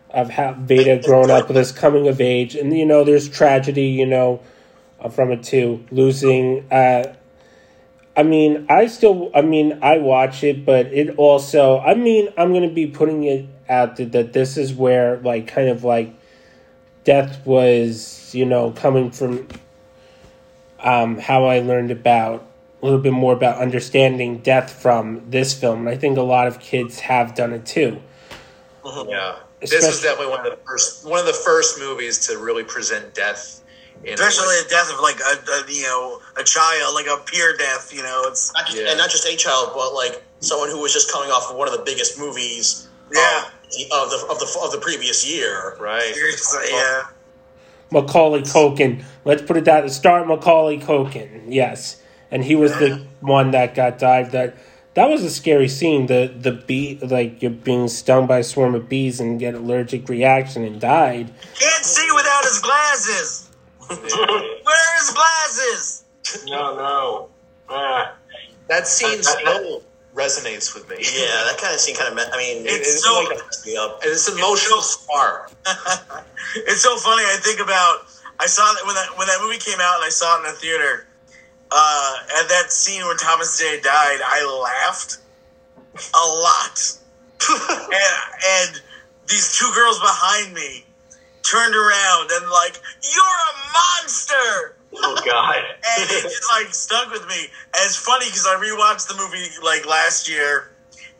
of how Veda growing up with his coming of age, and you know, there's tragedy, you know, uh, from it too, losing. Uh, I mean, I still, I mean, I watch it, but it also, I mean, I'm gonna be putting it out there that this is where, like, kind of like, death was, you know, coming from um, how I learned about a little bit more about understanding death from this film. And I think a lot of kids have done it too. Yeah, this was Especially- definitely one of the first one of the first movies to really present death. In Especially the death of like a, a you know a child, like a peer death. You know, it's Not just, Yeah. And not just a child, but like someone who was just coming off of one of the biggest movies Yeah. of, the, of the of the of the previous year. right. seriously, yeah. Macaulay Culkin. Let's put it that start Macaulay Culkin. Yes, and he was the one that got died. That that was a scary scene. The the bee like you're being stung by a swarm of bees and get allergic reaction and died. Can't see without his glasses. Where are his glasses? No, no. Ah. That scene's That- that- so resonates with me. Yeah, that kind of scene kind of. I mean, it's it's so like- me up. And it's an emotional scar. it's so funny. I think about I saw that when that when that movie came out and I saw it in the theater. Uh, at that scene when Thomas J died, I laughed a lot, and and these two girls behind me turned around and like, "You're a monster." Oh God. and it just like stuck with me. And it's funny because I rewatched the movie like last year,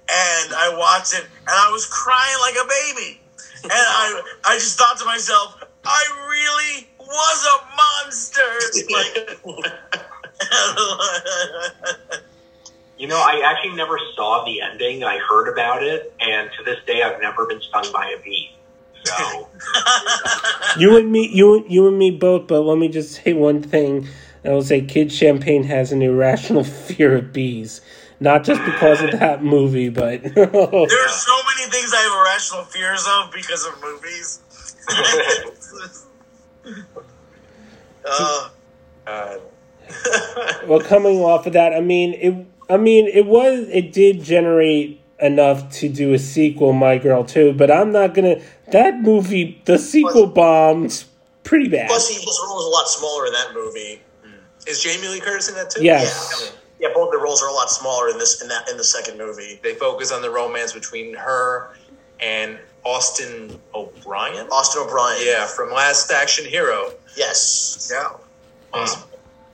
and I watched it, and I was crying like a baby, and I I just thought to myself, I really was a monster. Like, You know, I actually never saw the ending. I heard about it, and to this day, I've never been stung by a bee. You and me, you you and me both. But let me just say one thing. I will say, Kid Champagne has an irrational fear of bees, not just because of that movie, but there are so many things I have irrational fears of because of movies. uh, Uh, well, coming off of that, I mean, it. I mean, it was. It did generate enough to do a sequel, My Girl Too. But I'm not gonna. That movie, the sequel bombed pretty bad. Plus, he his role was a lot smaller in that movie. Hmm. is Jamie Lee Curtis in that too? Yes. Yeah, both the roles are a lot smaller in this in that in the second movie. They focus on the romance between her and Austin O'Brien. Austin O'Brien. Yeah, from Last Action Hero. Yes. yeah.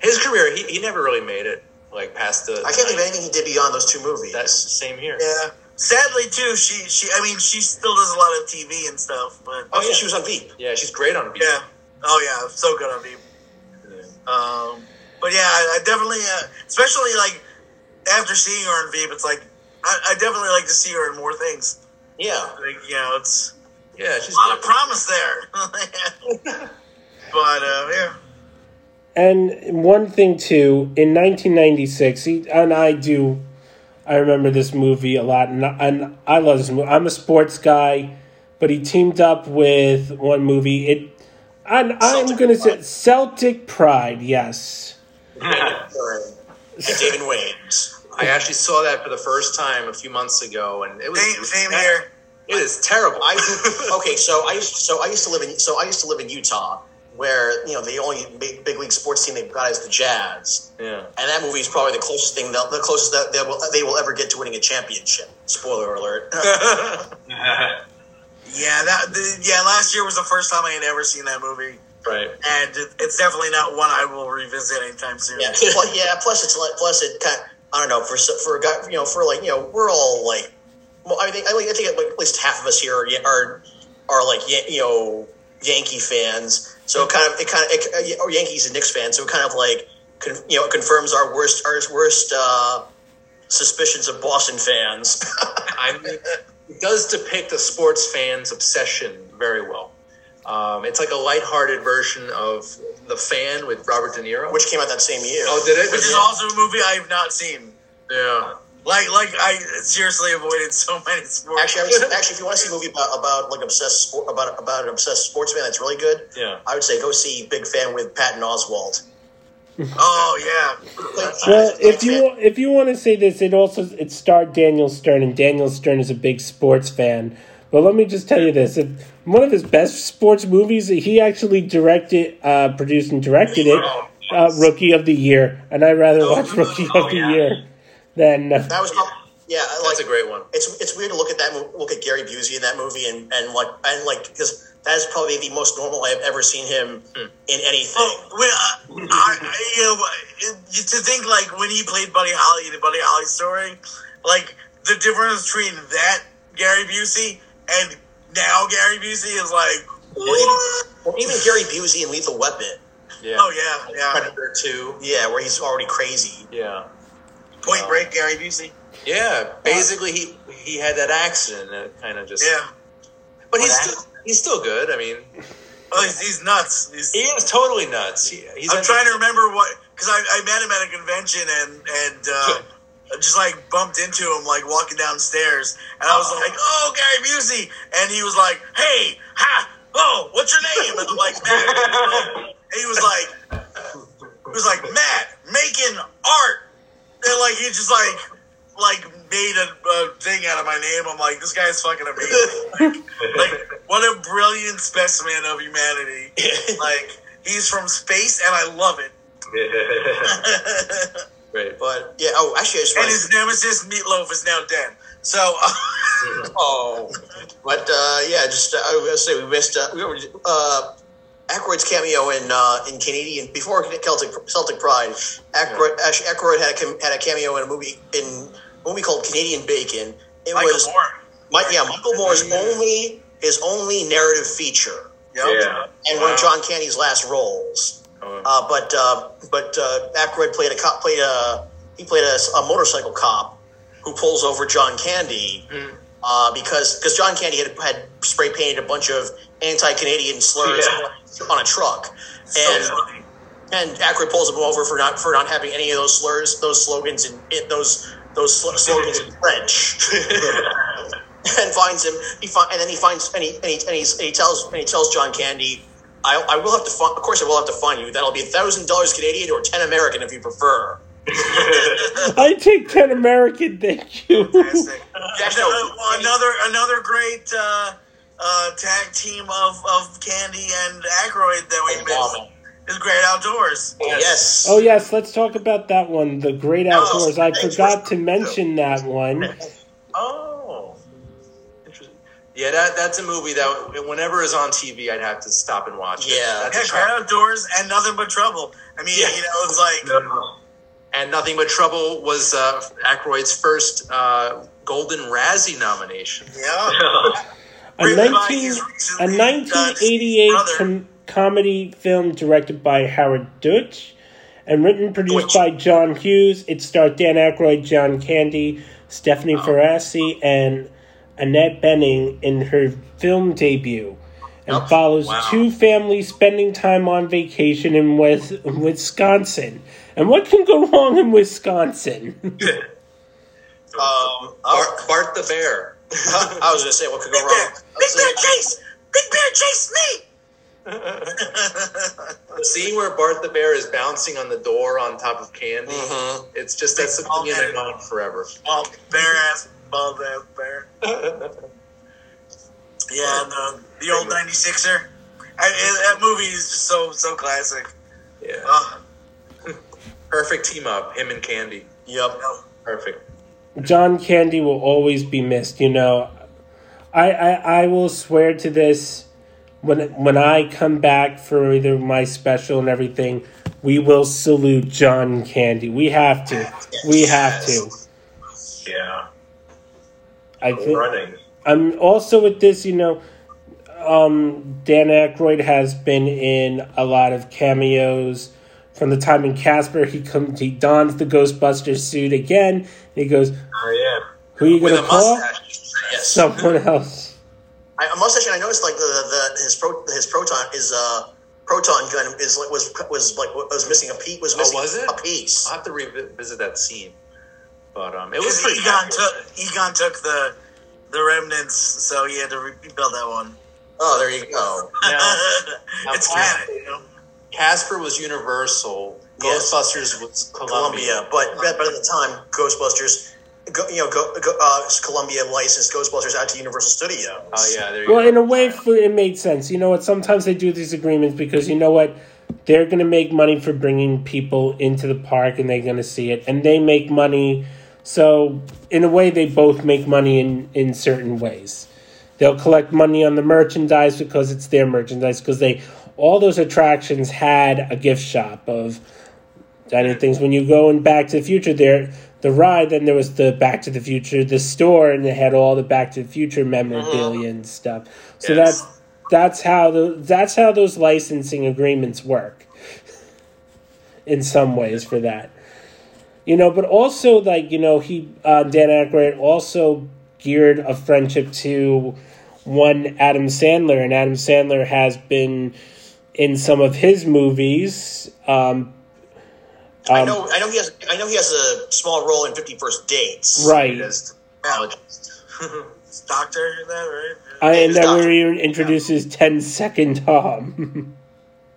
His career, he, he never really made it like past the. I can't think of anything he did beyond those two movies. That's the same here. Yeah. Sadly, too, she she. I mean, she still does a lot of TV and stuff, but oh, yeah, she was on Veep. Yeah, she's great on. Veep. Yeah. Oh yeah, so good on Veep. Um, but yeah, I, I definitely, uh, especially like after seeing her on Veep, it's like I, I definitely like to see her in more things. Yeah. Like you know, it's Yeah, she's a lot of promise there. but uh, yeah, And one thing too, in 1996, he, and I do, I remember this movie a lot, and, and I love this movie. I'm a sports guy, but he teamed up with one movie. It, and I'm gonna say Pride. Celtic Pride. Yes, And Damon Wayans. I actually saw that for the first time a few months ago, and it was same, same here. It is terrible. I okay, so I used so I used to live in so I used to live in Utah, where you know the only big, big league sports team they've got is the Jazz, yeah. and that movie is probably the closest thing they'll- the closest that they will they will ever get to winning a championship. Spoiler alert. Yeah, that the, yeah. Last year was the first time I had ever seen that movie, Right. and it, it's definitely not one I will revisit anytime soon. yeah, plus, yeah. Plus, it's like plus it kind. Of, I don't know for so- for a guy you know for like you know we're all like well I think I think at least half of us here are are, are like you know Yankee fans. So it kind of it kind of it, or Yankees and Knicks fans. So it kind of like con, you know confirms our worst our worst uh, suspicions of Boston fans. I mean, it does depict a sports fan's obsession very well. Um, it's like a lighthearted version of The Fan with Robert De Niro. which came out that same year. oh, did it? Which is Yeah. also a movie I have not seen. Yeah. Like, like I seriously avoided so many sports. Actually, I would, actually, if you want to see a movie about, about like obsessed sport, about about an obsessed sportsman that's really good, Yeah. I would say go see Big Fan with Patton Oswalt. oh yeah, Well, if you if you want to say this, it also it starred Daniel Stern, and Daniel Stern is a big sports fan. But let me just tell you this: if one of his best sports movies, he actually directed, uh, produced, and directed it. Uh, Rookie of the Year, and I rather watch Rookie oh, of the. Year than uh, that was yeah, I like That's a great one. it's it's weird to look at that mo- look at Gary Busey in that movie and and like and like because that is probably the most normal I've ever seen him in anything. Oh, when, uh, I, I, you know, to think like when he played Buddy Holly in the Buddy Holly story, like the difference between that Gary Busey and now Gary Busey is like, what? Or even Gary Busey in Lethal Weapon. Yeah. Oh yeah, yeah. Predator 2. Yeah, where he's already crazy. Yeah. Point Break, Gary Busey. Yeah. Basically, he he had that accident that kind of just. Yeah. But he's still, he's still good. I mean, Oh, he's, he's nuts. He's, he is totally nuts. He, he's I'm trying to remember what because I, I met him at a convention and and uh, just like bumped into him like walking downstairs and I was Oh. like, oh Gary Busey, and he was like, hey, ha, oh, what's your name? And I'm like, Matt. And he was like, he was like Matt making art, and like he just like like made a, a thing out of my name. I'm like, this guy's fucking amazing. like, what a brilliant specimen of humanity. like, he's from space, and I love it. Right. But yeah, oh, actually, I just And his nemesis, Meatloaf, is now dead. So, Oh, but uh, yeah, just uh, I was gonna say we missed uh, we were, uh, Aykroyd's cameo in uh, in Canadian before Celtic Celtic Pride. Aykroyd, actually, Aykroyd had a cam- had a cameo in a movie in a movie called Canadian Bacon. It Michael was Moore. Mike, yeah, Michael Moore's only his only narrative feature, Yep. Yeah. and one of John Candy's last roles. Oh, Uh, but uh, but uh, Aykroyd played a cop played a he played a, a motorcycle cop who pulls over John Candy uh, because because John Candy had had spray painted a bunch of anti Canadian slurs on a truck, and So funny. and Aykroyd pulls him over for not for not having any of those slurs those slogans in, in those those sl- slogans in French. and finds him. He find, and then he finds and he and he, and, and he tells and he tells John Candy, I, I will have to find. Of course, I will have to find you. That'll be a thousand dollars Canadian or ten American if you prefer. I take ten American, thank you. Fantastic. Yeah, Another, no, another another great uh, uh, tag team of, of Candy and Aykroyd that we missed is Great Outdoors. Yes. Oh yes, let's talk about that one, the Great Outdoors. I forgot to mention that one. Oh. Interesting. Yeah, that that's a movie that whenever it's on TV, I'd have to stop and watch it. Yeah. That's Yeah, a Great Outdoors and Nothing But Trouble. I mean, Yeah. you know, it's like and Nothing But Trouble was uh, Aykroyd's first uh, Golden Razzie nomination. yeah. A, 19, a uh, 1988 com- comedy film directed by Howard Deutch and written and produced Deutch. by John Hughes. It starred Dan Aykroyd, John Candy, Stephanie Faracy, and Annette Bening in her film debut. And Yep. follows Wow. two families spending time on vacation in West, Wisconsin. And what can go wrong in Wisconsin? Um, Bart, Bart the Bear. I was gonna say what could go Big wrong. Bear, Big Bear chase, Big Bear chase me. The scene where Bart the Bear is bouncing on the door on top of Candy. Mhm. It's just that's something in their mind forever. Bald bear ass, bald ass bear. Yeah, the the old '96er. I, that movie is just so so classic. Yeah. Oh, Perfect team up, him and Candy. Yep. Perfect. John Candy will always be missed. You know, I, I I will swear to this when when I come back for either my special and everything. We will salute John Candy. We have to. We have to. Yeah. I think. Running. I'm also with this. You know, um, Dan Aykroyd has been in a lot of cameos. From the time in Casper, he comes, he dons the Ghostbuster suit again. And he goes, Oh yeah. "Who are you With gonna call? mustache. Yes. Someone else." I, a mustache, and I noticed like the, the his pro, his proton is uh proton gun is like was was like was missing a piece was Oh, missing was it? a piece. I'll have to revisit that scene. But um, it was Because pretty Egon accurate. took Egon took the the remnants, so he had to rebuild that one. Oh, there you go. Now- it's canon, you know. Casper was Universal. Yes. Ghostbusters was Columbia. Columbia, but but at the time, Ghostbusters, go, you know, go, go, uh, Columbia licensed Ghostbusters out to Universal Studios. Oh yeah, there you Well, go. in a way, it made sense. You know what? Sometimes they do these agreements because you know what? They're going to make money for bringing people into the park and they're going to see it. And they make money. So, in a way, they both make money in, in certain ways. They'll collect money on the merchandise because it's their merchandise because they all those attractions had a gift shop of dining things. When you go in Back to the Future, there the ride, then there was the Back to the Future, the store, and it had all the Back to the Future memorabilia and stuff. So Yes. that's that's how the that's how those licensing agreements work. In some ways, for that, you know, but also like you know, he uh, Dan Aykroyd also geared a friendship to one Adam Sandler, and Adam Sandler has been in some of his movies. Um, I um, know, I know he has, I know he has a small role in Fifty First Dates. right. Yeah. It's Doctor, that right? I, and His then doctor. where he introduces 10 second Tom.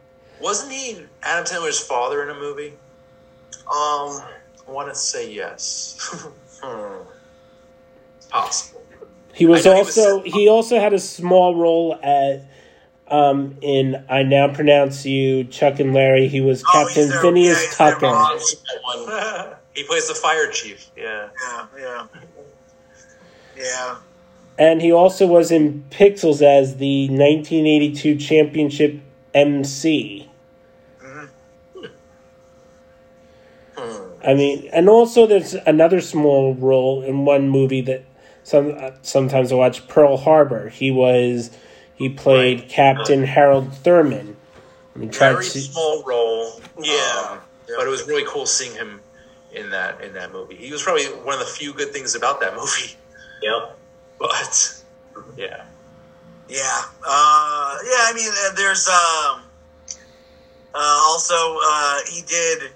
Wasn't he Adam Sandler's father in a movie? Um, I want to say yes. Hmm. It's possible. He was I know he was- also he also had a small role at um, in I now pronounce you Chuck and Larry. He was Oh, Captain he's their- Phineas yeah, Tucker. boss. That one. he plays the fire chief. Yeah. Yeah, yeah, yeah. And he also was in Pixels as the 1982 championship MC. I mean, and also there's another small role in one movie that some uh, sometimes I watch Pearl Harbor. He was he played Captain Harold Thurman. I mean, tried Very to small role. Yeah. um, but it was really cool seeing him in that in that movie. He was probably one of the few good things about that movie. Yep. But yeah, Yeah, uh, yeah. I mean, uh, there's um, uh, also uh, he did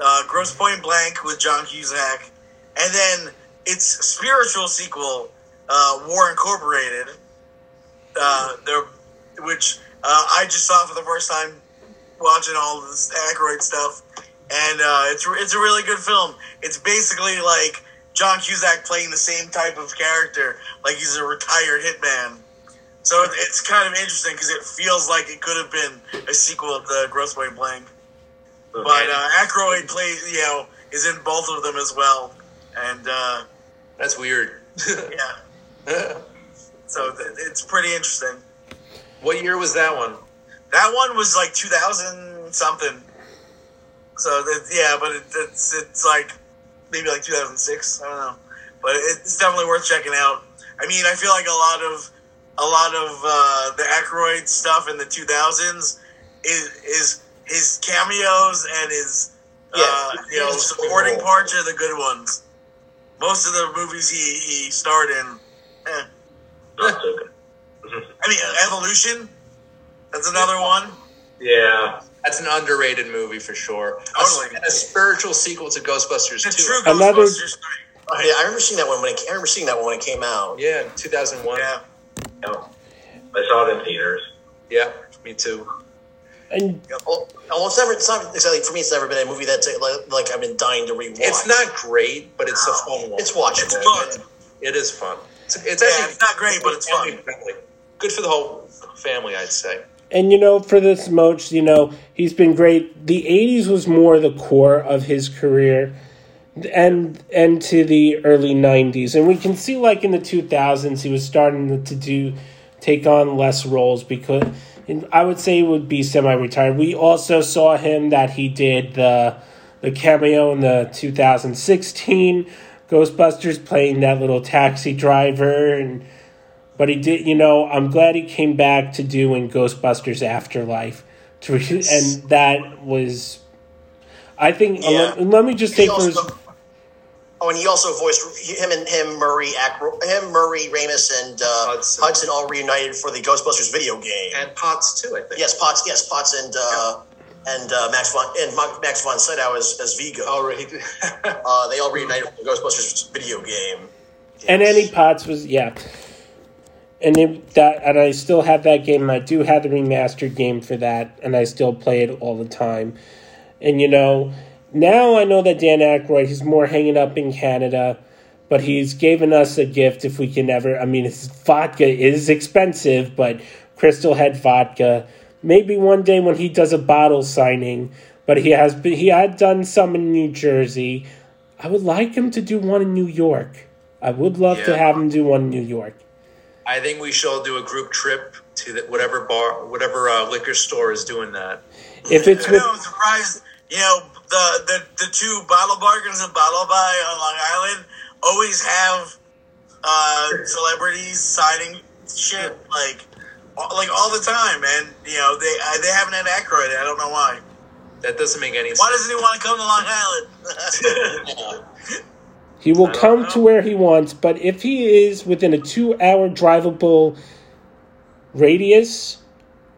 uh, Grosse Pointe Blank with John Cusack, and then its spiritual sequel, uh, War Incorporated, uh, there, which uh, I just saw for the first time watching all this Aykroyd stuff, and uh, it's it's a really good film. It's basically like John Cusack playing the same type of character, like he's a retired hitman. So it- it's kind of interesting because it feels like it could have been a sequel to Grosse Pointe Blank. But uh, Aykroyd plays, you know, is in both of them as well, and uh, that's weird. yeah, so th- it's pretty interesting. what year was that one? That one was like 2000 something. So that, yeah, but it, it's it's like maybe like 2006. I don't know, but it's definitely worth checking out. I mean, I feel like a lot of a lot of uh, the Aykroyd stuff in the 2000s is is his cameos and his uh, you know supporting parts are the good ones. Most of the movies he he starred in, eh. Not so good. I mean, Evolution. That's another one. Yeah. That's an underrated movie for sure. A- Totally. and a spiritual sequel to Ghostbusters The too. true Another- Ghostbusters. Oh, yeah, I remember seeing that one when it, I remember seeing that one when it came out. Yeah, two thousand one. Yeah. yeah. I saw it in theaters. yeah, me too. and Yeah, Well, well, it's never. It's not exactly for me. It's never been a movie that's like, like I've been dying to rewatch. It's not great, but it's a fun one. It's watchable. It's fun. It is fun. It's, it's Yeah, actually it's not great, but it's fun. family. Good for the whole family, I'd say. And you know, for this Moch, you know, he's been great. The '80s was more the core of his career, and and to the early '90s, and we can see like in the 2000s, he was starting to do take on less roles because and I would say he would be semi-retired. We also saw him that he did the the cameo in the 2016 Ghostbusters, playing that little taxi driver and but he did you know i'm glad he came back to do in ghostbusters afterlife to and that was i think Yeah. let, let me just take say for Oh, and he also voiced him and him Murray, Ackro, him Murray, Ramis, and uh, Hudson. Hudson. all reunited for the Ghostbusters video game. And Potts too, I think. yes, Potts. Yes, Potts and uh, and uh, Max von and Max von Sydow as, as Vigo. Oh, right. Uh, they all reunited for the Ghostbusters video game. and Annie Potts was yeah and it, that and i still have that game and i do have the remastered game for that and i still play it all the time and you know now i know that dan Aykroyd, he's more hanging up in canada but he's given us a gift if we can ever i mean his vodka is expensive but crystal head vodka maybe one day when he does a bottle signing but he has been, he had done some in new jersey i would like him to do one in new york i would love to have him do one in new york I think we should all do a group trip to the, whatever bar, whatever uh, liquor store is doing that. if it's I with know, I'm surprised. You know, the, the the two bottle bargains and bottle buy on Long Island always have uh, celebrities signing shit like all- like all the time, and you know they I, they haven't had Aykroyd. I don't know why. That doesn't make any sense. Why doesn't he want to come to Long Island? He will come know. to where he wants, but if he is within a two-hour drivable radius,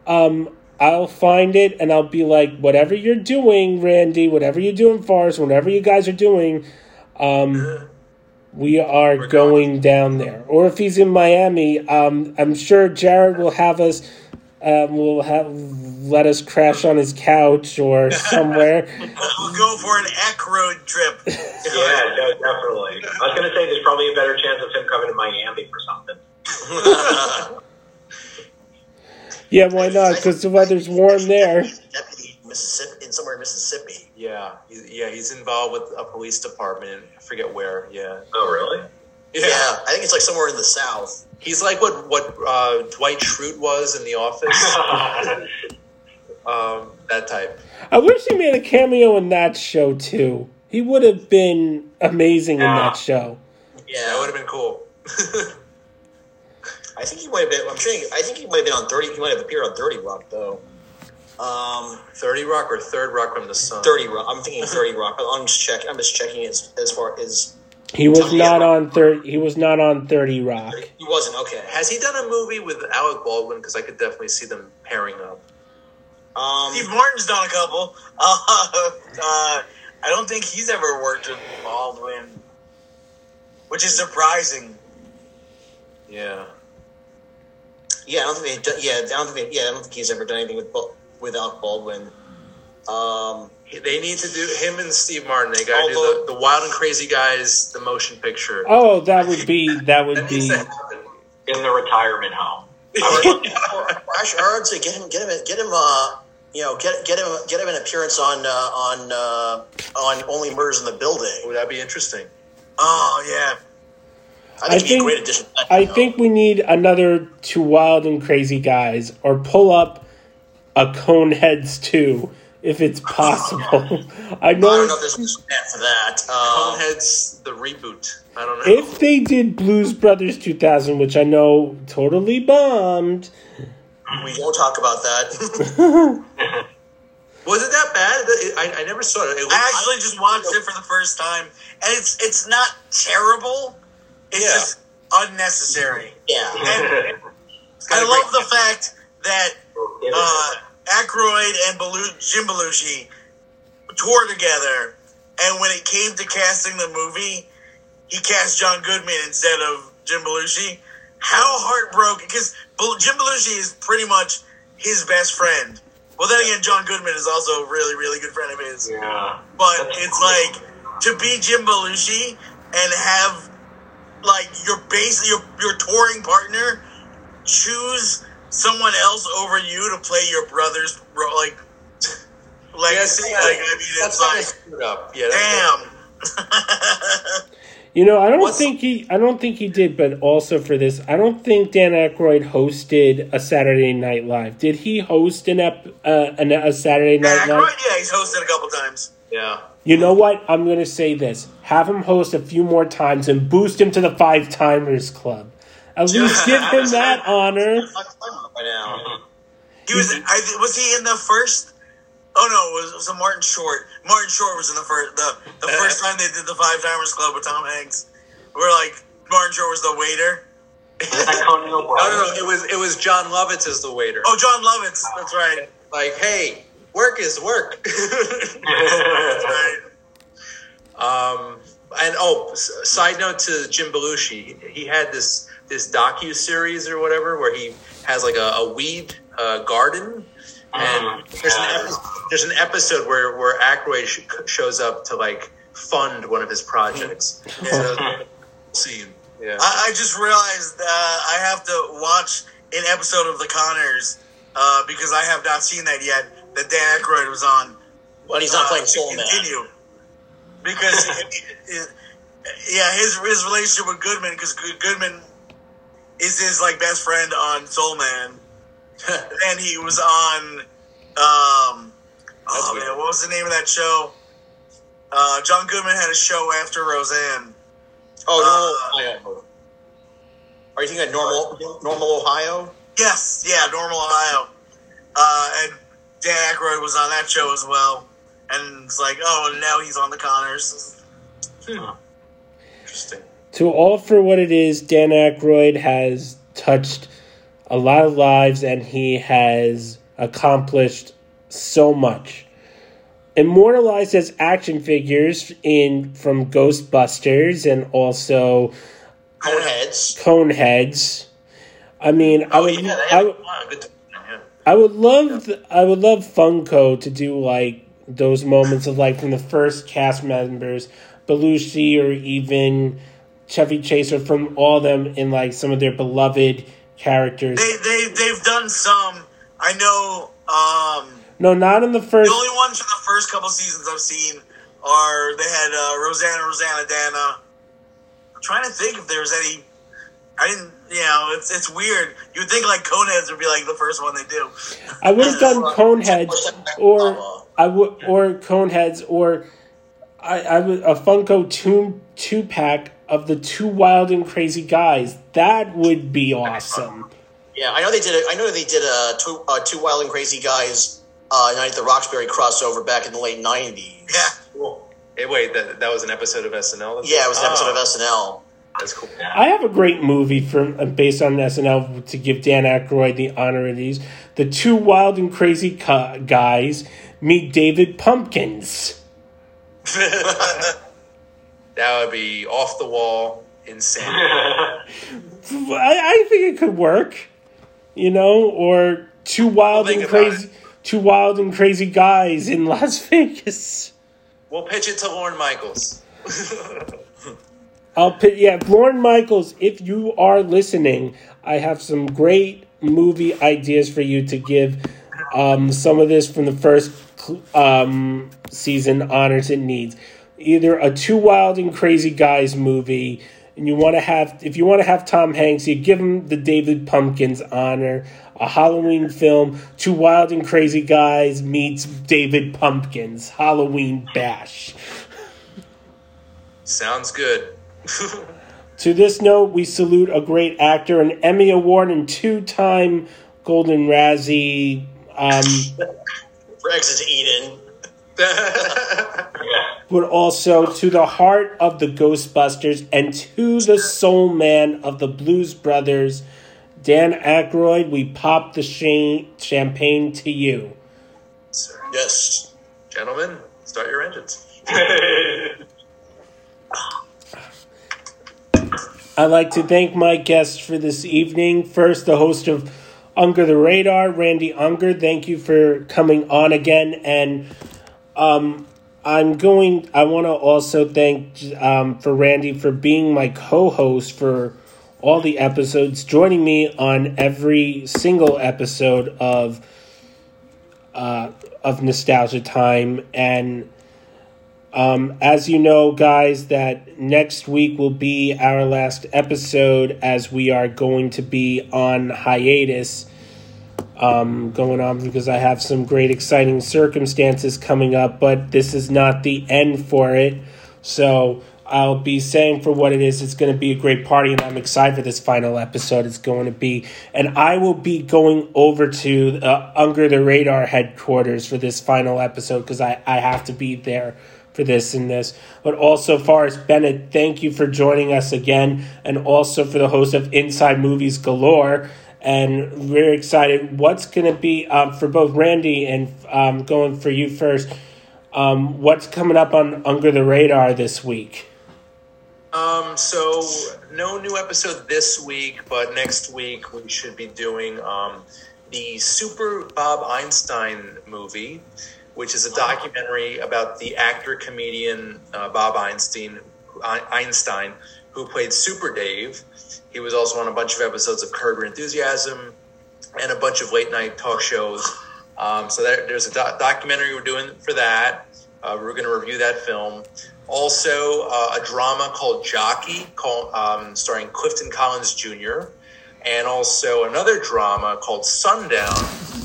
um, I'll find it and I'll be like, whatever you're doing, Randy, whatever you're doing, Forrest, whatever you guys are doing, um, we are We're going down there. Or if he's in Miami, um, I'm sure Jared will have us. Um, will have let us crash on his couch or somewhere. I'll go for an Eck road trip. Yeah, no, definitely. I was going to say there's probably a better chance of him coming to Miami for something. Yeah, why not? Because the weather's warm there. Mississippi, in somewhere in Mississippi. Yeah, he's, yeah, he's involved with a police department. I forget where. Yeah, Oh, really? Yeah. I think it's like somewhere in the South. he's like what what uh, Dwight Schrute was in The Office. um, that type. I wish he made a cameo in that show too. He would have been amazing in that show. Yeah, that would have been cool. I think he might have been. I'm sure. He, I think he might have been on thirty. He might have appeared on Thirty Rock though. Um, Thirty Rock or Third Rock from the Sun. Thirty Rock. I'm thinking Thirty Rock. I'm just checking. I'm just checking as as far as He was not on thirty. He was not on Thirty Rock. he wasn't okay. Has he done a movie with Alec Baldwin? Because I could definitely see them pairing up. Um, Steve Martin's done a couple. Uh, uh, I don't think he's ever worked with Baldwin, which is surprising. Yeah. yeah, I don't think they. Yeah, I don't think they, Yeah, I don't think he's ever done anything with Bal- without Baldwin. Um, They need to do him and Steve Martin. They got to do the, the Wild and Crazy Guys, the motion picture. Oh, that would be that would that be. In the retirement home. or, actually, I'd say get him, get him, get him. Uh, you know, get get him, get him an appearance on uh, on uh, on Only Murders in the Building. Would that be interesting? Oh yeah, I think I he'd be a think- great addition. to I think we need another two wild and crazy guys, or pull up a Coneheads too, if it's possible. I know. I don't know know if there's a plan for that. Um, Coneheads, the reboot. I don't know. if they did Blues Brothers 2000, which I know totally bombed. we won't talk about that. Was it that bad? It- I, I never saw it. it looked, I actually just watched it for the first time, and it's it's not terrible. It's Yeah. just unnecessary. yeah, And got I a love the fact that uh, Aykroyd and Belu- Jim Belushi toured together, and when it came to casting the movie, he cast John Goodman instead of Jim Belushi. How heartbroken! Because Jim Belushi is pretty much his best friend. Well, then again, John Goodman is also a really, really good friend of his. Yeah. But it's like to be Jim Belushi and have like your base your your touring partner choose someone else over you to play your brother's ro- like legacy. yeah, like I mean, that's it's like screwed up. Yeah. that- damn. You know, I don't What's- think he. I don't think he did. But also for this, I don't think Dan Aykroyd hosted a Saturday Night Live. Did he host an ep, uh, an, a Saturday Night Yeah, Live? Yeah, he's hosted a couple times. yeah. You know what? I'm going to say this: have him host a few more times and boost him to the Five Timers Club. At least give him that honor. By now. He was. I was he in the first? Oh no, it was, it was a Martin Short. Martin Short was in the first. The the first time they did the Five Timers Club with Tom Hanks, where like Martin Short was the waiter. Is that Conan No, no, no. It was it was Jon Lovitz as the waiter. Oh, Jon Lovitz. That's right. Like, hey, work is work. That's right. Um, and oh, s- side note to Jim Belushi, he had this this docu series or whatever where he has like a, a weed uh, garden, and Mhm. there's, an Yeah. episode, there's an episode where where Aykroyd sh- shows up to like fund one of his projects. So, scene, yeah. I, I just realized uh, I have to watch an episode of The Connors uh, because I have not seen that yet. That Dan Aykroyd was on. But he's not uh, playing to Soul Man. Continue because it- it- yeah, his his relationship with Goodman because Goodman is his like best friend on Soul Man, and he was on. Um, oh weird. man, what was the name of that show? Uh, John Goodman had a show after Roseanne. Oh, normal Ohio. Are you thinking of normal, normal Ohio? Yes, yeah, Normal Ohio. Uh, and Dan Aykroyd was on that show as well. And it's like, oh, now he's on the Connors. Interesting. To all for what it is, Dan Aykroyd has touched a lot of lives and he has accomplished so much. Immortalized as action figures in from Ghostbusters and also Coneheads. Coneheads. I mean, I Oh would, yeah, I, would- Yeah. I would love, I would love Funko to do like those moments of like from the first cast members, Belushi or even Chevy Chase or from all of them in like some of their beloved characters. They they they've done some. I know. Um, no, not in the first. the only ones from the first couple seasons I've seen are they had uh, Rosanna Rosanna Dana. I'm trying to think if there's any. I didn't. You know, it's it's weird. You would think like Coneheads would be like the first one they do. I would have done Coneheads or I would or Coneheads or I I would a Funko two two pack of the two wild and crazy guys. That would be awesome. Yeah, I know they did. A, I know they did a two, uh, two wild and crazy guys uh, Night at the Roxbury crossover back in the late '90s. Yeah. Cool. Hey, wait, that, that was an episode of SNL? Yeah, it was an episode Oh, of SNL. That's cool. I have a great movie from uh, based on SNL to give Dan Aykroyd the honor of these. The two wild and crazy cu- guys meet David Pumpkins. That would be off the wall, insane. I, I think it could work, you know, or two wild We'll and crazy, two wild and crazy guys in Las Vegas. we'll pitch it to Lorne Michaels. I'll put yeah, Lorne Michaels. If you are listening, I have some great movie ideas for you to give. Um, some of this from the first um, season honors it needs. Either a Two Wild and Crazy Guys movie, and you want to have if you want to have Tom Hanks, you give him the David Pumpkins honor. A Halloween film, Two Wild and Crazy Guys meets David Pumpkins, Halloween Bash. Sounds good. To this note, we salute a great actor, an Emmy Award and two-time Golden Razzie. Um, For Exit to Eden. But also to the heart of the Ghostbusters and to the soul man of the Blues Brothers, Dan Aykroyd. We pop the cha- champagne to you. Yes. Gentlemen, start your engines. I'd like to thank my guests for this evening. First, the host of Unger the Radar, Randy Unger. Thank you for coming on again. And um, I'm going, I want to also thank um, for Randy for being my co host for all the episodes, joining me on every single episode of. Uh, of nostalgia time and um, as you know, guys, that next week will be our last episode as we are going to be on hiatus. Um, going on because I have some great, exciting circumstances coming up, but this is not the end for it. So I'll be saying for what it is, it's going to be a great party, and I'm excited for this final episode. It's going to be, and I will be going over to uh, Unger the Radar headquarters for this final episode because I, I have to be there for this and this. But also, Forrest Bennett, thank you for joining us again, and also for the host of Inside Movies Galore. And we're excited. What's going to be um, for both Randy and um, going for you first? Um, what's coming up on Under the Radar this week? Um, so no new episode this week, but next week we should be doing um, the Super Bob Einstein movie, which is a documentary about the actor comedian uh, Bob Einstein, Einstein, who played Super Dave. He was also on a bunch of episodes of Curb Your Enthusiasm and a bunch of late night talk shows. Um, so there, there's a doc- documentary we're doing for that. Uh, we're going to review that film. Also, uh, a drama called Jockey, called, um, starring Clifton Collins Jr., and also another drama called Sundown,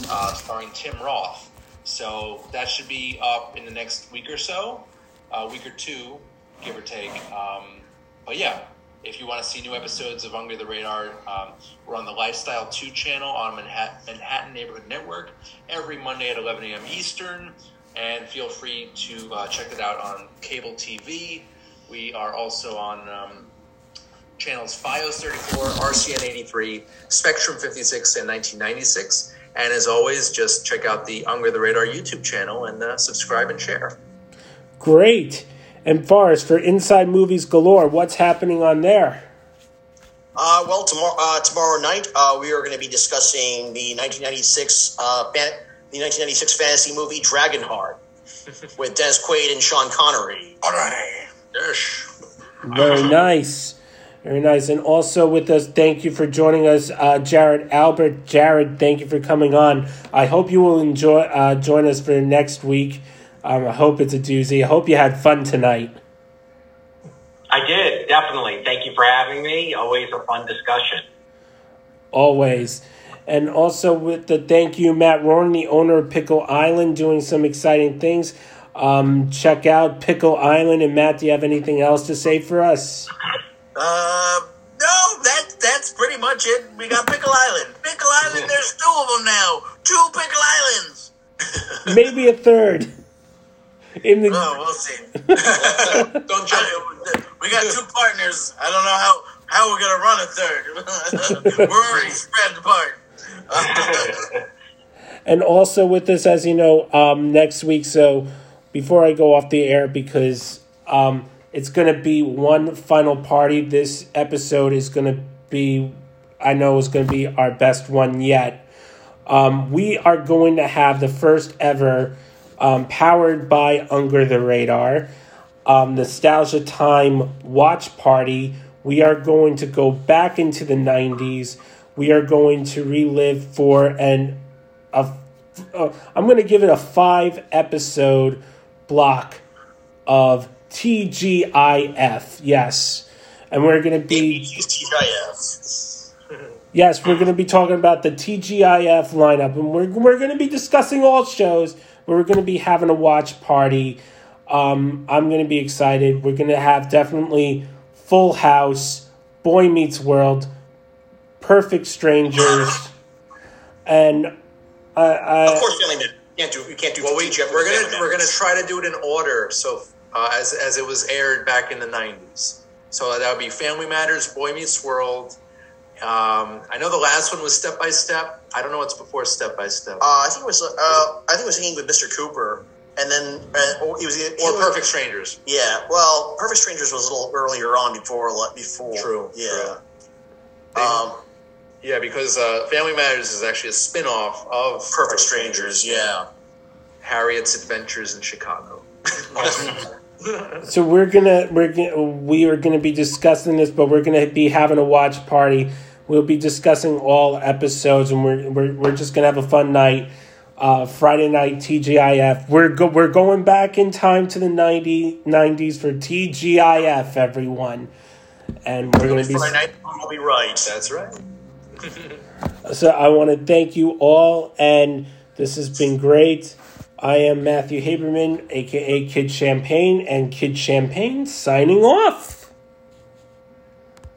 uh, starring Tim Roth. So that should be up in the next week or so, a week or two, give or take. Um, but yeah, if you want to see new episodes of Under the Radar, um, we're on the Lifestyle 2 channel on Manhattan, Manhattan Neighborhood Network every Monday at 11 a.m. Eastern. And feel free to uh, check it out on cable TV. We are also on um, channels FiOS 34, RCN 83, Spectrum 56, and 1996. And as always, just check out the Under the Radar YouTube channel and uh, subscribe and share. Great. And Forrest, for Inside Movies Galore, what's happening on there? Uh, well, tomorrow uh, tomorrow night uh, we are going to be discussing the 1996 uh, fan- the 1996 fantasy movie Dragonheart. with Dennis Quaid and Sean Connery. All right. Yes. Very nice. Very nice. And also with us, thank you for joining us, uh, Jared Albert. Jared, thank you for coming on. I hope you will enjoy uh, join us for next week. Um, I hope it's a doozy. I hope you had fun tonight. I did, definitely. Thank you for having me. Always a fun discussion. Always. And also with the thank you, Matt Roran, the owner of Pickle Island, doing some exciting things. Um, check out Pickle Island. And Matt, do you have anything else to say for us? Uh, no, that that's pretty much it. We got Pickle Island. Pickle Island. There's two of them now. Two Pickle Islands. Maybe a third. In the Oh, we'll see. Don't jump. I- we got two partners. I don't know how how we're gonna run a third. we're already spread apart. and also with this, as you know, um, next week. So before I go off the air, because um, it's going to be one final party. This episode is going to be, I know, is going to be our best one yet. Um, we are going to have the first ever, um, powered by Unger the Radar, um, Nostalgia Time watch party. We are going to go back into the 90s. We are going to relive for an a, uh, I'm going to give it a five episode block of TGIF. Yes. And we're going to be TGIF. Yes, we're going to be talking about the TGIF lineup, and we're we're going to be discussing all shows. We're going to be having a watch party. Um, I'm going to be excited. We're going to have definitely Full House, Boy Meets World, Perfect Strangers, and uh, uh, Of course, Family Man. Can't do. we can't do. Well, we, we're gonna Family we're Man. gonna try to do it in order. So uh, as as it was aired back in the '90s. So that would be Family Matters, Boy Meets World. Um, I know the last one was Step by Step. I don't know what's before Step by Step. Uh, I think it was. Uh, I think it was hanging with Mr. Cooper, and then uh, or he was or he was- Perfect Strangers. Yeah. Well, Perfect Strangers was a little earlier on before. Before. True, Yeah. true. Um, Yeah, because uh, Family Matters is actually a spin-off of Perfect Strangers. Yeah. Harriet's Adventures in Chicago. So we're gonna we're gonna, we are gonna be discussing this, but we're gonna be having a watch party. We'll be discussing all episodes, and we're we're, we're just gonna have a fun night. Uh, Friday night TGIF. We're go, we're going back in time to the 90, 90s for TGIF, everyone, and we're gonna be. Friday night, I'll be right. That's right. So I want to thank you all, and this has been great. I am Matthew Haberman, aka Kid Champagne, and Kid Champagne signing off.